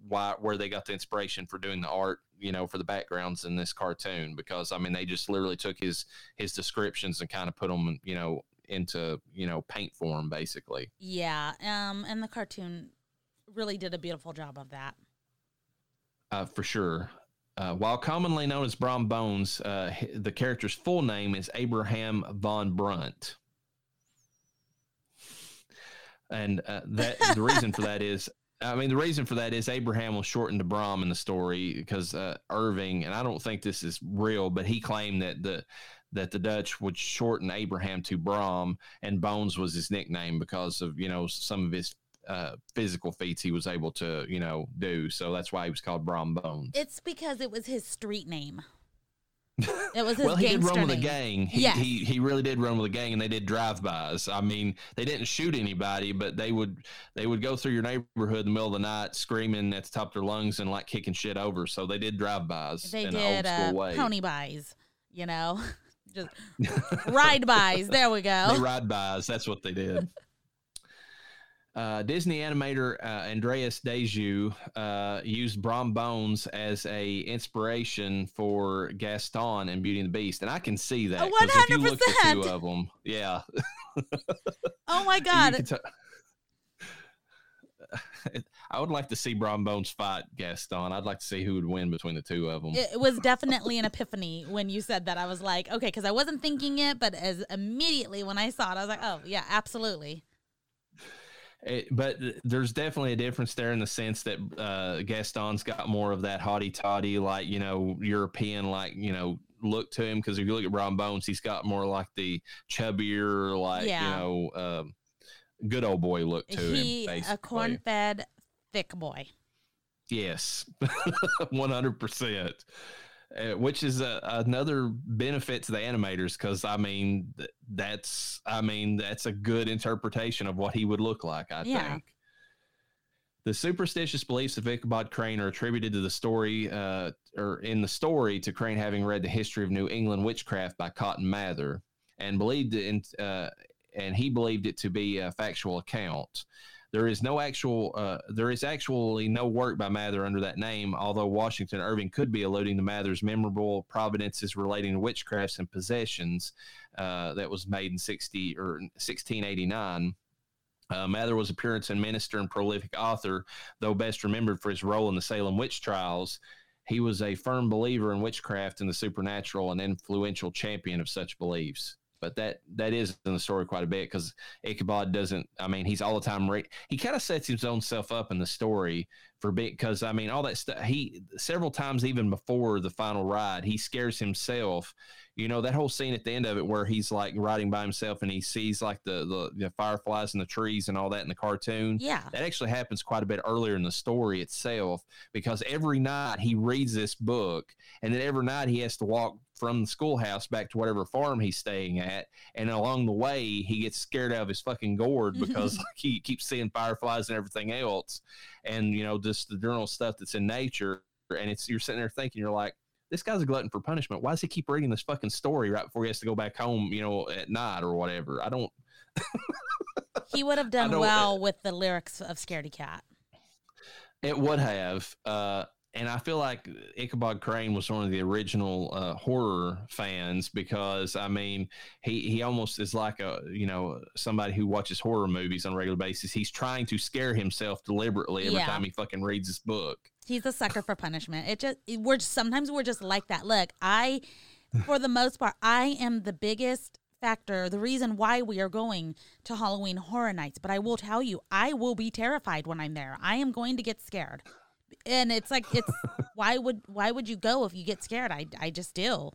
Speaker 2: why where they got the inspiration for doing the art you know for the backgrounds in this cartoon. Because i mean they just literally took his his descriptions and kind of put them you know into you know paint form basically.
Speaker 1: Yeah. Um, and the cartoon really did a beautiful job of that.
Speaker 2: uh, for sure. Uh, while commonly known as Brom Bones, uh, the character's full name is Abraham von Brunt. And uh, that the reason for that is, I mean, the reason for that is Abraham was shortened to Brom in the story because uh, Irving, and I don't think this is real, but he claimed that the that the Dutch would shorten Abraham to Brom, and Bones was his nickname because of you know some of his uh, physical feats he was able to you know do. So that's why he was called Brom Bones.
Speaker 1: It's because it was his street name. It was his
Speaker 2: well, he did run with a gang. He,
Speaker 1: Yes.
Speaker 2: he he really did run with a gang, and they did drive-bys. I mean, they didn't shoot anybody, but they would they would go through your neighborhood in the middle of the night, screaming at the top of their lungs and like kicking shit over. So they did drive-bys
Speaker 1: They
Speaker 2: in
Speaker 1: did
Speaker 2: an old
Speaker 1: uh, pony buys, you know, just ride bys. There we
Speaker 2: they
Speaker 1: go.
Speaker 2: ride bys. That's what they did. Uh, Disney animator uh, Andreas Deja uh, used Brom Bones as a inspiration for Gaston and Beauty and the Beast, and I can see that. 'cause if you look at the two of them, yeah,
Speaker 1: Oh my god.
Speaker 2: t- I would like to see Brom Bones fight Gaston. I'd like to see who would win between the two of them.
Speaker 1: It was definitely an epiphany when you said that. I was like, okay, because I wasn't thinking it, but as immediately when I saw it, I was like, oh yeah, absolutely.
Speaker 2: It, but there's definitely a difference there in the sense that uh, Gaston's got more of that haughty toddy, like you know, European, like you know, look to him. Because if you look at Brom Bones, he's got more like the chubbier, like
Speaker 1: Yeah.
Speaker 2: you know, um, good old boy look to
Speaker 1: he
Speaker 2: him.
Speaker 1: a corn-fed thick boy.
Speaker 2: Yes, one hundred percent. Uh, Which is a, another benefit to the animators because I mean that's I mean that's a good interpretation of what he would look like. I
Speaker 1: Yeah.
Speaker 2: think. The superstitious beliefs of Ichabod Crane are attributed to the story, uh, or in the story, to Crane having read the history of New England witchcraft by Cotton Mather, and believed it in, uh, and he believed it to be a factual account. There is no actual, uh, there is actually no work by Mather under that name, although Washington Irving could be alluding to Mather's memorable providences relating to witchcrafts and possessions uh, that was made in 60 or 1689. Uh, Mather was a Puritan minister and prolific author, though best remembered for his role in the Salem witch trials. he was a firm believer in witchcraft and the supernatural and influential champion of such beliefs but that that is in the story quite a bit because Ichabod doesn't. I mean, he's all the time. Re- he kind of sets his own self up in the story for bit because I mean, all that stuff. He several times even before the final ride, he scares himself. You know that whole scene at the end of it where he's like riding by himself and he sees like the the, the fireflies in the trees and all that in the cartoon.
Speaker 1: Yeah.
Speaker 2: That actually happens quite a bit earlier in the story itself because every night he reads this book and then every night he has to walk from the schoolhouse back to whatever farm he's staying at. And along the way, he gets scared out of his fucking gourd because like, he keeps seeing fireflies and everything else. And, you know, just the general stuff that's in nature. And it's, you're sitting there thinking, you're like, this guy's a glutton for punishment. Why does he keep reading this fucking story right before he has to go back home, you know, at night or whatever? I don't.
Speaker 1: He would have done well with the lyrics of Scaredy Cat.
Speaker 2: It would have. Uh, and I feel like Ichabod Crane was one of the original uh, horror fans because I mean he he almost is like a you know somebody who watches horror movies on a regular basis. He's trying to scare himself deliberately every
Speaker 1: Yeah.
Speaker 2: time he fucking reads this book.
Speaker 1: He's a sucker for punishment. It just we're sometimes we're just like that. Look, I for the most part, I am the biggest factor, the reason why we are going to Halloween Horror Nights. But I will tell you, I will be terrified when I'm there. I am going to get scared. And it's like it's why would why would you go if you get scared? I I just do.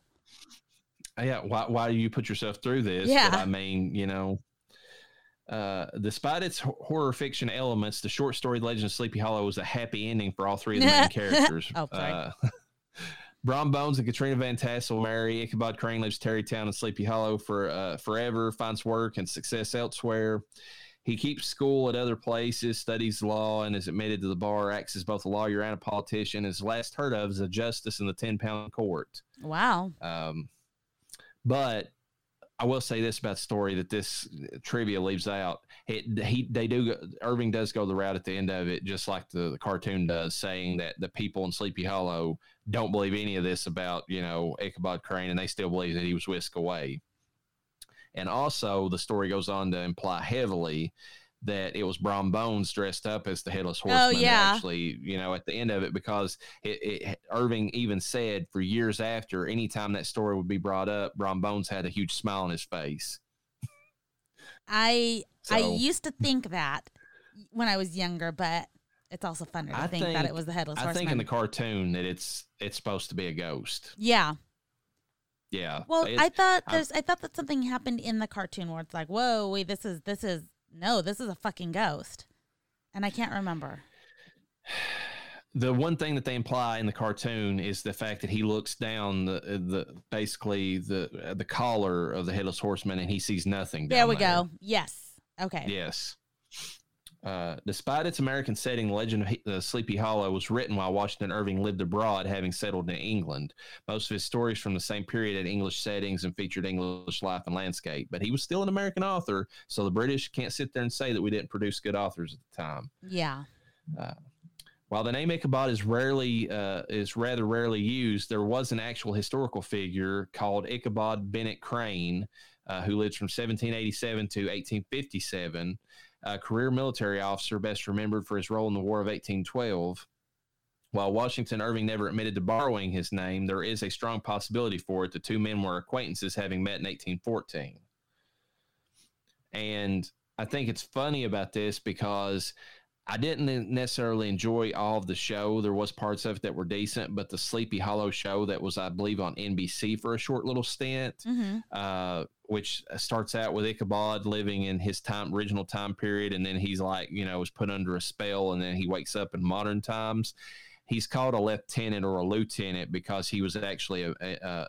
Speaker 2: Yeah, why why do you put yourself through this?
Speaker 1: Yeah.
Speaker 2: But I mean, you know, uh, despite its horror fiction elements, the short story Legend of Sleepy Hollow was a happy ending for all three of the main characters.
Speaker 1: Oh, sorry.
Speaker 2: Uh, Brom Bones and Katrina Van Tassel marry. Ichabod Crane lives Tarrytown and Sleepy Hollow for uh, forever, finds work and success elsewhere. He keeps school at other places, studies law, and is admitted to the bar. Acts as both a lawyer and a politician. Is last heard of as a justice in the Ten Pound Court.
Speaker 1: Wow.
Speaker 2: Um, but I will say this about the story that this trivia leaves out. It, he they do Irving does go the route at the end of it, just like the, the cartoon does, saying that the people in Sleepy Hollow don't believe any of this about you know Ichabod Crane, and they still believe that he was whisked away. And also, the story goes on to imply heavily that it was Brom Bones dressed up as the headless oh, horseman. that
Speaker 1: yeah.
Speaker 2: actually, you know, at the end of it, because it, it Irving even said for years after, anytime that story would be brought up, Brom Bones had a huge smile on his face.
Speaker 1: I I used to think that when I was younger, but it's also funner to
Speaker 2: I
Speaker 1: think, that it was the headless
Speaker 2: I
Speaker 1: horseman.
Speaker 2: think in the cartoon that it's it's supposed to be a ghost.
Speaker 1: yeah.
Speaker 2: Yeah.
Speaker 1: Well, I thought there's I thought that something happened in the cartoon where it's like, whoa, wait, this is this is no, this is a fucking ghost, and I can't remember.
Speaker 2: the one thing that they imply in the cartoon is the fact that he looks down the uh, the basically the uh, the collar of the headless horseman and he sees nothing.
Speaker 1: There we go. Yes. Okay.
Speaker 2: Yes. Uh, despite its American setting, the Legend of He- uh, Sleepy Hollow was written while Washington Irving lived abroad, having settled in England. Most of his stories from the same period had English settings and featured English life and landscape. But he was still an American author, so the British can't sit there and say that we didn't produce good authors at the time.
Speaker 1: Yeah.
Speaker 2: While the name Ichabod is rarely uh, is rather rarely used, there was an actual historical figure called Ichabod Bennett Crane, uh, who lived from 1787 to 1857. A career military officer, best remembered for his role in the War of 1812. While Washington Irving never admitted to borrowing his name, there is a strong possibility for it. The two men were acquaintances, having met in 1814. And I think it's funny about this because I didn't necessarily enjoy all of the show. There was parts of it that were decent, but the Sleepy Hollow show that was, I believe, on NBC for a short little stint,
Speaker 1: Mm-hmm.
Speaker 2: uh, which starts out with Ichabod living in his time original time period, and then he's like, you know, was put under a spell, and then he wakes up in modern times. He's called a lieutenant or a lieutenant because he was actually, a, a, a,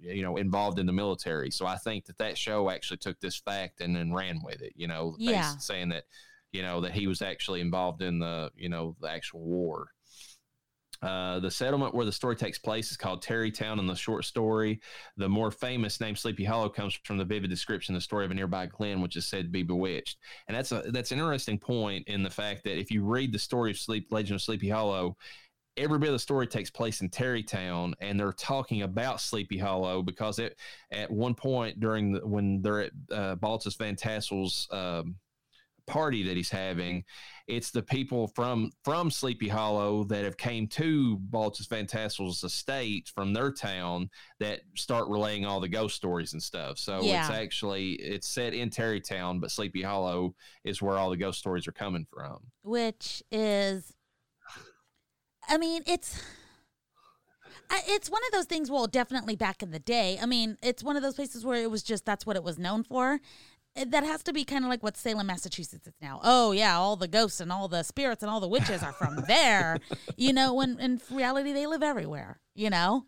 Speaker 2: you know, involved in the military. So I think that that show actually took this fact and then ran with it. You know,
Speaker 1: Yeah.
Speaker 2: saying that you know that he was actually involved in the you know the actual war uh, the settlement where the story takes place is called Tarrytown in the short story. The more famous name Sleepy Hollow comes from the vivid description the story of a nearby glen, which is said to be bewitched. And that's a that's an interesting point in the fact that if you read the story of Sleep Legend of Sleepy Hollow, every bit of the story takes place in Tarrytown, and they're talking about Sleepy Hollow because it at one point during the, when they're at uh, Baltus Van Tassel's um, party that he's having. It's the people from from Sleepy Hollow that have came to Baltus Van Tassel's estate from their town that start relaying all the ghost stories and stuff. So
Speaker 1: Yeah.
Speaker 2: it's actually it's set in Tarrytown, but Sleepy Hollow is where all the ghost stories are coming from.
Speaker 1: which is i mean it's it's one of those things well definitely back in the day i mean it's one of those places where it was just that's what it was known for Eh, that has to be kind of like what salem massachusetts is now. Oh yeah all the ghosts and all the spirits and all the witches are from there. You know when in reality they live everywhere you know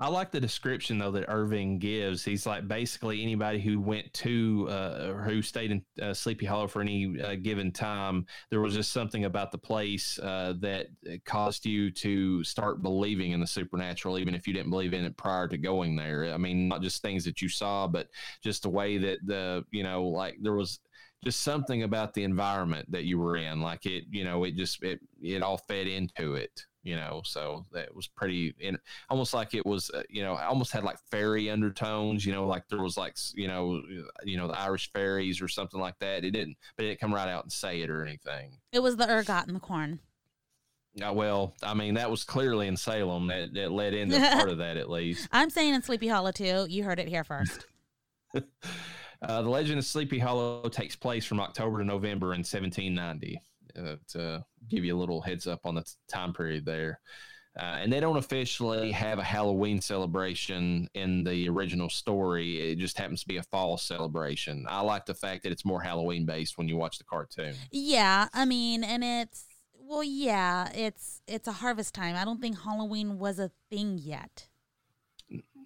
Speaker 2: I like the description though that Irving gives. He's like basically anybody who went to uh, or who stayed in uh, Sleepy Hollow for any uh, given time. There was just something about the place uh, that caused you to start believing in the supernatural, even if you didn't believe in it prior to going there. I mean, not just things that you saw, but just the way that the you know, like there was just something about the environment that you were in. Like it, you know, it just it it all fed into it. You know, so that was pretty and almost like it was uh, you know I almost had like fairy undertones you know like there was like you know you know the irish fairies or something like that it didn't but it didn't come right out and say it or anything
Speaker 1: it was the ergot and the corn
Speaker 2: uh, well i mean that was clearly in salem that, that led into part of that at least
Speaker 1: i'm saying in sleepy hollow too you heard it here first
Speaker 2: uh, the legend of sleepy hollow takes place from october to november in 1790 uh, to give you a little heads up on the time period there Uh, and they don't officially have a Halloween celebration in the original story. It just happens to be a fall celebration. I like the fact that it's more Halloween based when you watch the cartoon.
Speaker 1: Yeah, I mean, and it's well, yeah, it's it's a harvest time. I don't think Halloween was a thing yet.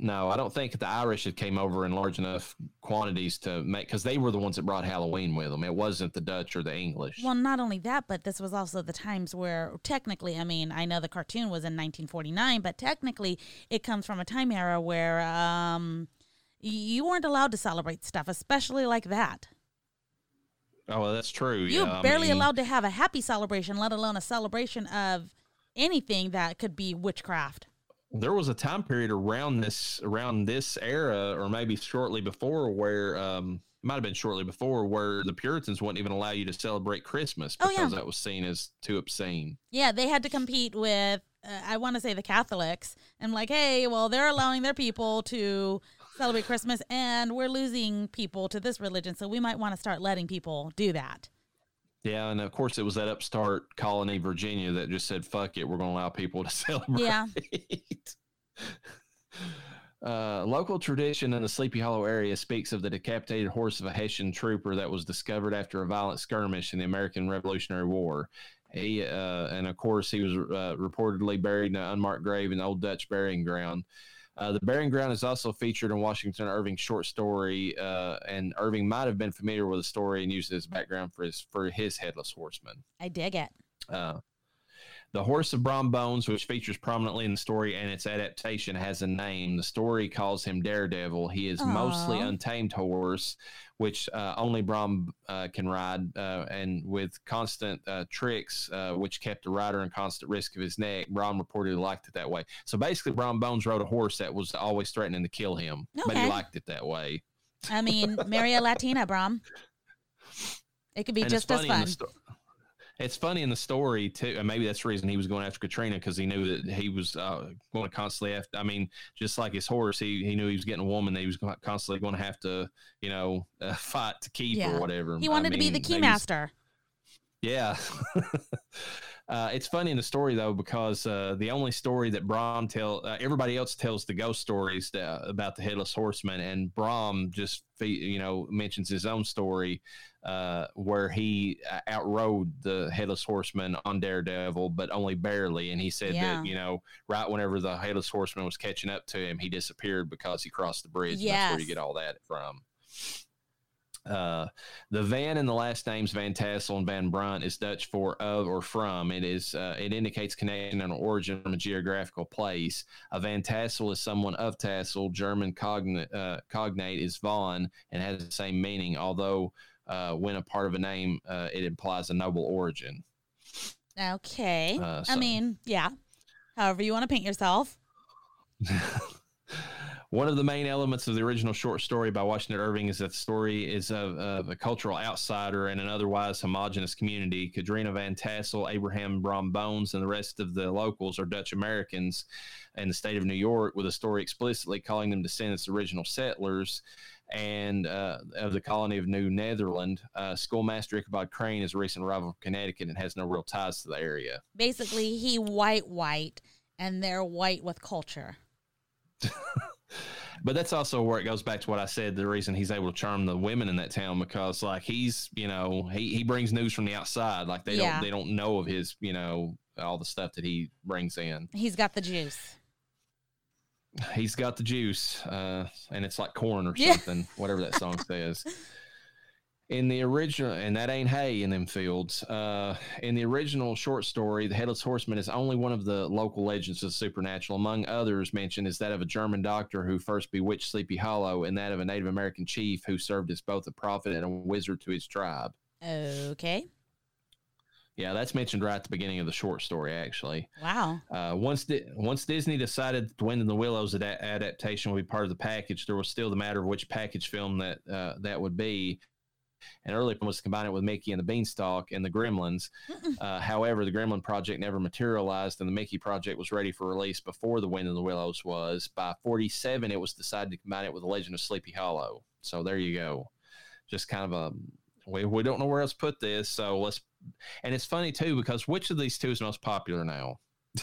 Speaker 2: No, I don't think the Irish had came over in large enough quantities to make because they were the ones that brought Halloween with them. It wasn't the Dutch or the English.
Speaker 1: Well, not only that, but this was also the times where technically, I mean, I know the cartoon was in 1949, but technically it comes from a time era where um you weren't allowed to celebrate stuff, especially like that.
Speaker 2: oh, well, that's true.
Speaker 1: You
Speaker 2: yeah,
Speaker 1: were
Speaker 2: I
Speaker 1: barely
Speaker 2: mean,
Speaker 1: allowed to have a happy celebration, let alone a celebration of anything that could be witchcraft.
Speaker 2: There was a time period around this around this era or maybe shortly before where um it might have been shortly before where the puritans wouldn't even allow you to celebrate christmas
Speaker 1: Oh,
Speaker 2: because
Speaker 1: yeah.
Speaker 2: that was seen as too obscene
Speaker 1: Yeah, they had to compete with, uh, I want to say the Catholics, and like, hey, well, they're allowing their people to celebrate Christmas, and we're losing people to this religion, so we might want to start letting people do that.
Speaker 2: Yeah and of course it was that upstart colony virginia that just said fuck it we're going to allow people to celebrate
Speaker 1: Yeah.
Speaker 2: Uh, local tradition in the Sleepy Hollow area speaks of the decapitated horse of a Hessian trooper that was discovered after a violent skirmish in the American Revolutionary War. He uh, and of course he was uh, reportedly buried in an unmarked grave in the Old Dutch burying ground. Uh, the burying ground is also featured in Washington Irving's short story, uh, and Irving might have been familiar with the story and used it as background for his for his headless horseman.
Speaker 1: I dig it.
Speaker 2: Uh, the Horse of Brom Bones, which features prominently in the story and its adaptation, has a name. The story calls him Daredevil. He is mostly untamed horse, which uh, only Brom uh, can ride, uh, and with constant uh, tricks, uh, which kept the rider in constant risk of his neck. Brom reportedly liked it that way. So basically, Brom Bones rode a horse that was always threatening to kill him, but he liked it that way.
Speaker 1: I mean, marry a Latina, Brom. It could be
Speaker 2: And
Speaker 1: just as fun.
Speaker 2: It's funny in the story too, and maybe that's the reason he was going after Katrina because he knew that he was uh, going to constantly have. I mean, just like his horse, he he knew he was getting a woman that he was constantly going to have to, you know, uh, fight to keep
Speaker 1: Yeah.
Speaker 2: or whatever.
Speaker 1: He
Speaker 2: I
Speaker 1: wanted to be the keymaster.
Speaker 2: Yeah. uh, it's funny in the story though because uh, the only story that Brom tell uh, everybody else tells the ghost stories that, about the headless horseman, and Brom just you know mentions his own story uh, where he uh, outrode the headless horseman on Daredevil, but only barely. And he said
Speaker 1: Yeah.
Speaker 2: that you know right whenever the headless horseman was catching up to him, he disappeared because he crossed the bridge. and That's where you get all that from. Uh, the Van in the last names Van Tassel and Van Brunt is Dutch for of or from. It is uh, it indicates connection and origin from a geographical place. A Van Tassel is someone of Tassel. German cognate, uh, cognate is Von and has the same meaning. Although uh, when a part of a name, uh, it implies a noble origin.
Speaker 1: Okay.
Speaker 2: Uh,
Speaker 1: I mean, yeah. However you want to paint yourself.
Speaker 2: One of the main elements of the original short story by Washington Irving is that the story is of, of a cultural outsider in an otherwise homogenous community. Katrina Van Tassel, Abraham Brom Bones, and the rest of the locals are Dutch Americans in the state of New York, with a story explicitly calling them descendants of original settlers and uh, of the colony of New Netherland. Uh, schoolmaster Ichabod Crane is a recent arrival from Connecticut and has no real ties to the area.
Speaker 1: Basically, he white white, and they're white with culture.
Speaker 2: but that's also where it goes back to what I said. The reason he's able to charm the women in that town because, like, he's you know he he brings news from the outside. Like they
Speaker 1: Yeah.
Speaker 2: don't they don't know of his you know all the stuff that he brings in.
Speaker 1: He's got the juice.
Speaker 2: He's got the juice, uh, and it's like corn or
Speaker 1: Yeah.
Speaker 2: something, whatever that song says. In the original, and that ain't hay in them fields. Uh, in the original short story, the Headless Horseman is only one of the local legends of the supernatural. Among others mentioned is that of a German doctor who first bewitched Sleepy Hollow, and that of a Native American chief who served as both a prophet and a wizard to his tribe.
Speaker 1: Okay.
Speaker 2: Yeah, that's mentioned right at the beginning of the short story, actually.
Speaker 1: Wow.
Speaker 2: Uh, once Di- once Disney decided Wind in the Willows ada- adaptation would be part of the package, there was still the matter of which package film that uh, that would be. And early was to combine it with Mickey and the Beanstalk and the Gremlins. Uh, however, the Gremlin project never materialized, and the Mickey project was ready for release before the Wind in the Willows was. By 47, it was decided to combine it with the Legend of Sleepy Hollow. So there you go. Just kind of a we, we don't know where else to put this, so let's. And it's funny too because which of these two is most popular now?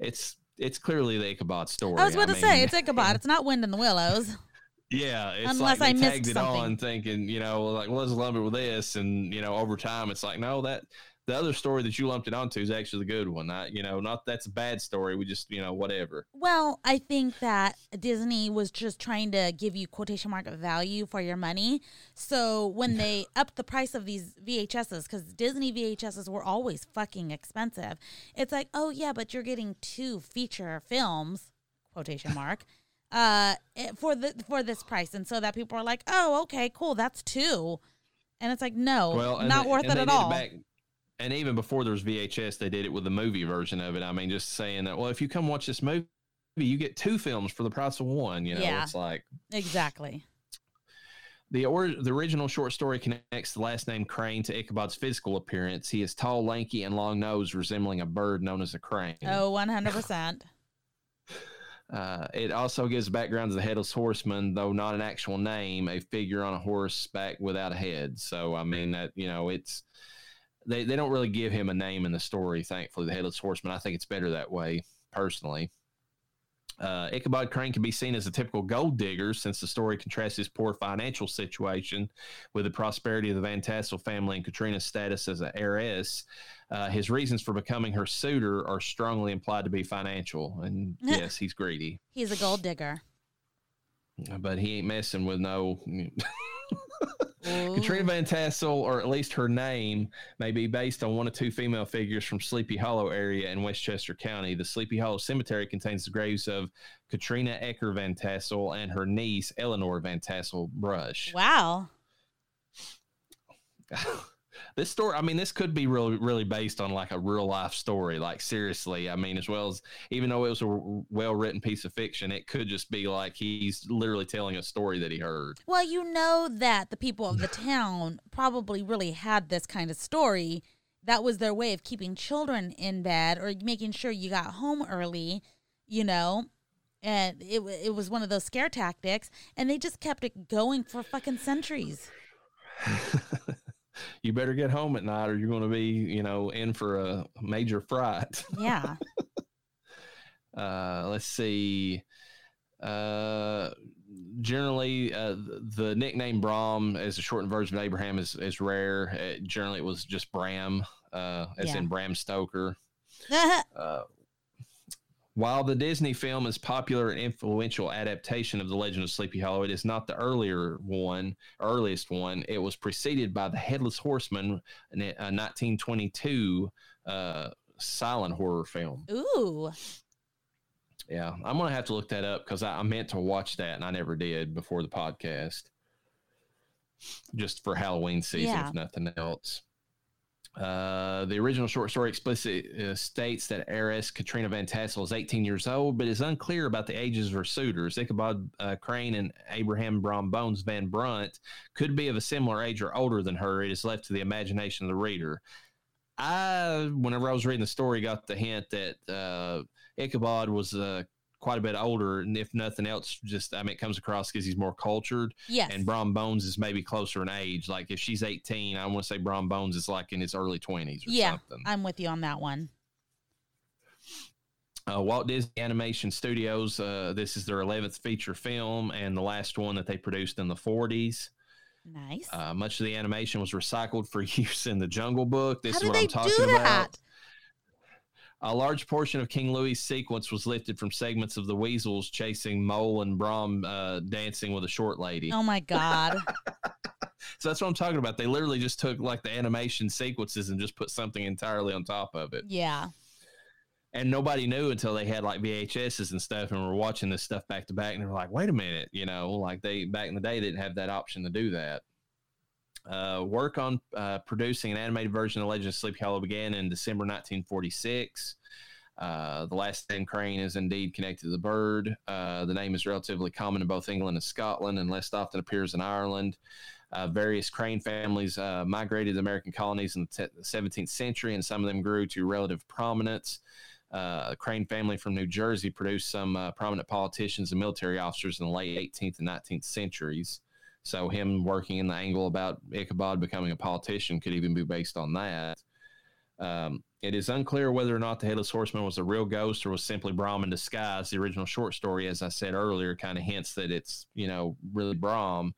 Speaker 2: it's it's clearly the Ichabod story.
Speaker 1: I was about to say it's Ichabod. It's not Wind in the Willows.
Speaker 2: Yeah, it's
Speaker 1: Unless
Speaker 2: like
Speaker 1: I missed
Speaker 2: tagged it
Speaker 1: something.
Speaker 2: on, thinking you know, like well, let's lump it with this, and you know, over time, it's like no, that the other story that you lumped it onto is actually the good one. Not you know, not that's a bad story. We just you know whatever.
Speaker 1: Well, I think that Disney was just trying to give you quotation mark value for your money. So when they upped the price of these VHSs, because Disney VHSs were always fucking expensive, it's like, oh yeah, but you're getting two feature films, quotation mark, uh, for the for this price, and so that people are like, oh okay, cool, that's two, and it's like, no,
Speaker 2: Well,
Speaker 1: not
Speaker 2: they-
Speaker 1: worth it at all.
Speaker 2: back- and even before there was VHS, they did it with the movie version of it. I mean, just saying that, well, if you come watch this movie, you get two films for the price of one. You know,
Speaker 1: Yeah.
Speaker 2: it's like
Speaker 1: exactly.
Speaker 2: the or, the original short story connects the last name Crane to Ichabod's physical appearance. He is tall, lanky, and long nosed, resembling a bird known as a crane.
Speaker 1: Oh, 100 percent.
Speaker 2: Uh, it also gives background to the headless horseman, though not an actual name, a figure on a horseback without a head. So, I mean, that, you know, it's, they, they don't really give him a name in the story, thankfully, the headless horseman. I think it's better that way, personally. Uh, Ichabod Crane can be seen as a typical gold digger since the story contrasts his poor financial situation with the prosperity of the Van Tassel family and Katrina's status as an heiress. Uh, his reasons for becoming her suitor are strongly implied to be financial. And yes, he's greedy,
Speaker 1: He's a gold digger.
Speaker 2: But he ain't messing with no. Katrina Van Tassel, or at least her name, may be based on one of two female figures from Sleepy Hollow area in Westchester County. The Sleepy Hollow Cemetery contains the graves of Katrina Ecker Van Tassel and her niece Eleanor Van Tassel Brush.
Speaker 1: Wow.
Speaker 2: this story, I mean, this could be really, really based on like a real life story. Like seriously, I mean, as well as even though it was a well written piece of fiction, it could just be like he's literally telling a story that he heard.
Speaker 1: Well, you know that the people of the town probably really had this kind of story. That was their way of keeping children in bed or making sure you got home early, you know. And it, it was one of those scare tactics, and they just kept it going for fucking centuries.
Speaker 2: you better get home at night or you're going to be, you know, in for a major fright.
Speaker 1: Yeah.
Speaker 2: Uh, let's see. Uh, generally, uh, the nickname Brom as a shortened version of Abraham is, is rare. Uh, generally, it was just Bram, uh, as
Speaker 1: Yeah.
Speaker 2: in Bram Stoker. Uh, while the Disney film is popular and influential adaptation of the Legend of Sleepy Hollow, it is not the earlier one, earliest one. It was preceded by the Headless Horseman, in a 1922 uh, silent horror film.
Speaker 1: Ooh.
Speaker 2: Yeah, I'm gonna have to look that up because I, I meant to watch that and I never did before the podcast, just for Halloween season,
Speaker 1: Yeah.
Speaker 2: if nothing else. Uh, the original short story explicitly uh, states that heiress Katrina Van Tassel is 18 years old, but is unclear about the ages of her suitors. Ichabod uh, Crane and Abraham Brom Bones Van Brunt could be of a similar age or older than her. It is left to the imagination of the reader. I, whenever I was reading the story, got the hint that uh, Ichabod was uh, quite a bit older, and if nothing else, just I mean, it comes across because he's more cultured.
Speaker 1: Yes.
Speaker 2: And Brom Bones is maybe closer in age. Like if she's 18, I want to say Brom Bones is like in his early 20s or
Speaker 1: yeah,
Speaker 2: something.
Speaker 1: I'm with you on that one.
Speaker 2: Uh, Walt Disney Animation Studios. Uh, this is their 11th feature film and the last one that they produced in the 40s.
Speaker 1: Nice.
Speaker 2: Uh, much of the animation was recycled for use in the Jungle Book. This
Speaker 1: How
Speaker 2: is what I'm talking about. A large portion of King Louis' sequence was lifted from segments of the weasels chasing Mole and Brom uh, dancing with a short lady.
Speaker 1: Oh my god.
Speaker 2: So that's what I'm talking about. They literally just took like the animation sequences and just put something entirely on top of it.
Speaker 1: yeah.
Speaker 2: And nobody knew until they had like VHSs and stuff and were watching this stuff back to back and they were like, wait a minute, you know, like they back in the day didn't have that option to do that. Uh, work on uh, producing an animated version of Legend of Sleepy Hollow began in December 1946. Uh, the last name Crane is indeed connected to the bird. Uh, the name is relatively common in both England and Scotland and less often appears in Ireland. Uh, various crane families uh, migrated to American colonies in the te- 17th century, and some of them grew to relative prominence. The Crane family from New Jersey produced some prominent politicians and military officers in the late 18th and 19th centuries. So, him working in the angle about Ichabod becoming a politician could even be based on that. Um, it is unclear whether or not the Headless Horseman was a real ghost or was simply Brom in disguise. The original short story, as I said earlier, kind of hints that it's, you know, really Brom.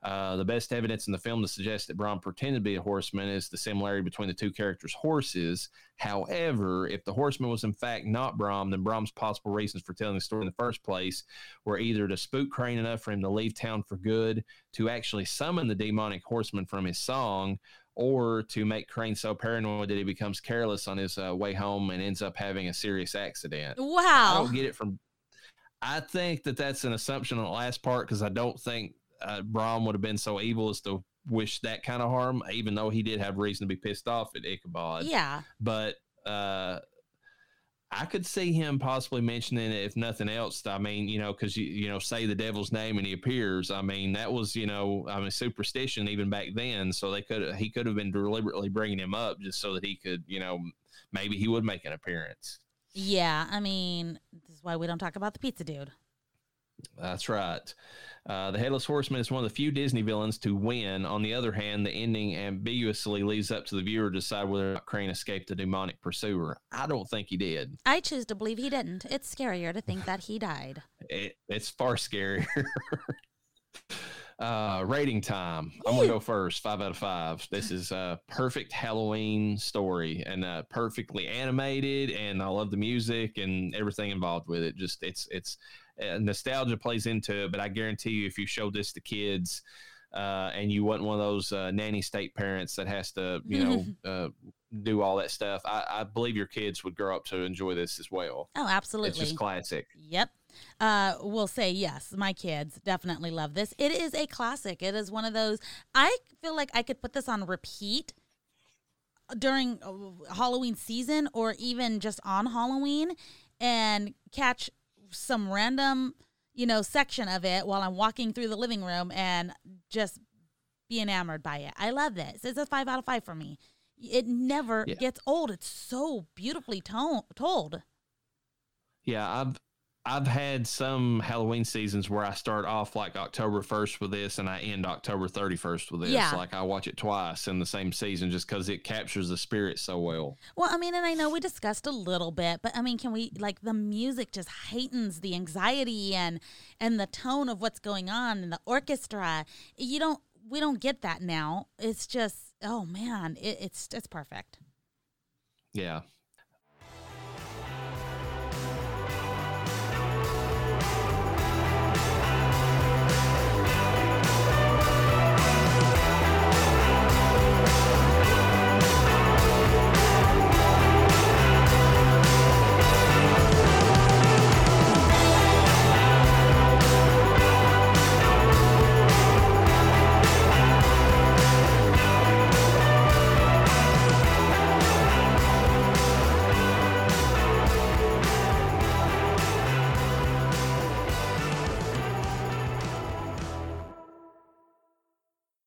Speaker 2: Uh, the best evidence in the film to suggest that Brom pretended to be a horseman is the similarity between the two characters' horses. However, if the horseman was in fact not Brom, then Brom's possible reasons for telling the story in the first place were either to spook Crane enough for him to leave town for good, to actually summon the demonic horseman from his song, or to make Crane so paranoid that he becomes careless on his uh, way home and ends up having a serious accident.
Speaker 1: Wow.
Speaker 2: I don't get it from. I think that that's an assumption on the last part because I don't think uh, Brom would have been so evil as to wish that kind of harm, even though he did have reason to be pissed off at Ichabod.
Speaker 1: Yeah.
Speaker 2: But uh, I could see him possibly mentioning it if nothing else. I mean, you know, because you you know say the devil's name and he appears. I mean, that was you know, I mean, superstition even back then. So they could he could have been deliberately bringing him up just so that he could you know maybe he would make an appearance.
Speaker 1: Yeah. I mean, this is why we don't talk about the pizza dude.
Speaker 2: That's right. Uh, the Headless Horseman is one of the few Disney villains to win. On the other hand, the ending ambiguously leaves up to the viewer to decide whether or not Crane escaped the demonic pursuer. I don't think he did.
Speaker 1: I choose to believe he didn't. It's scarier to think that he died.
Speaker 2: It, it's far scarier. uh, rating time. I'm going to go first. Five out of five. This is a perfect Halloween story and uh, perfectly animated. And I love the music and everything involved with it. Just it's it's uh, nostalgia plays into it. But I guarantee you, if you show this to kids. Uh, and you wasn't one of those uh, nanny state parents that has to, you know, uh, do all that stuff. I, I believe your kids would grow up to enjoy this as well.
Speaker 1: Oh, absolutely.
Speaker 2: It's just classic.
Speaker 1: Yep. Uh, we'll say yes. My kids definitely love this. It is a classic. It is one of those. I feel like I could put this on repeat during uh, Halloween season or even just on Halloween and catch some random, you know, section of it while I'm walking through the living room and just be enamored by it. I love this. It's a five out of five for me. It never
Speaker 2: Yeah.
Speaker 1: gets old. It's so beautifully to- told.
Speaker 2: Yeah, I've I've had some Halloween seasons where I start off like October first with this, and I end October thirty first with this.
Speaker 1: Yeah.
Speaker 2: Like I watch it twice in the same season just because it captures the spirit so well.
Speaker 1: Well, I mean, and I know we discussed a little bit, but I mean, can we like the music just heightens the anxiety and and the tone of what's going on and the orchestra. You don't we don't get that now. It's just oh man, it, it's it's perfect.
Speaker 2: Yeah,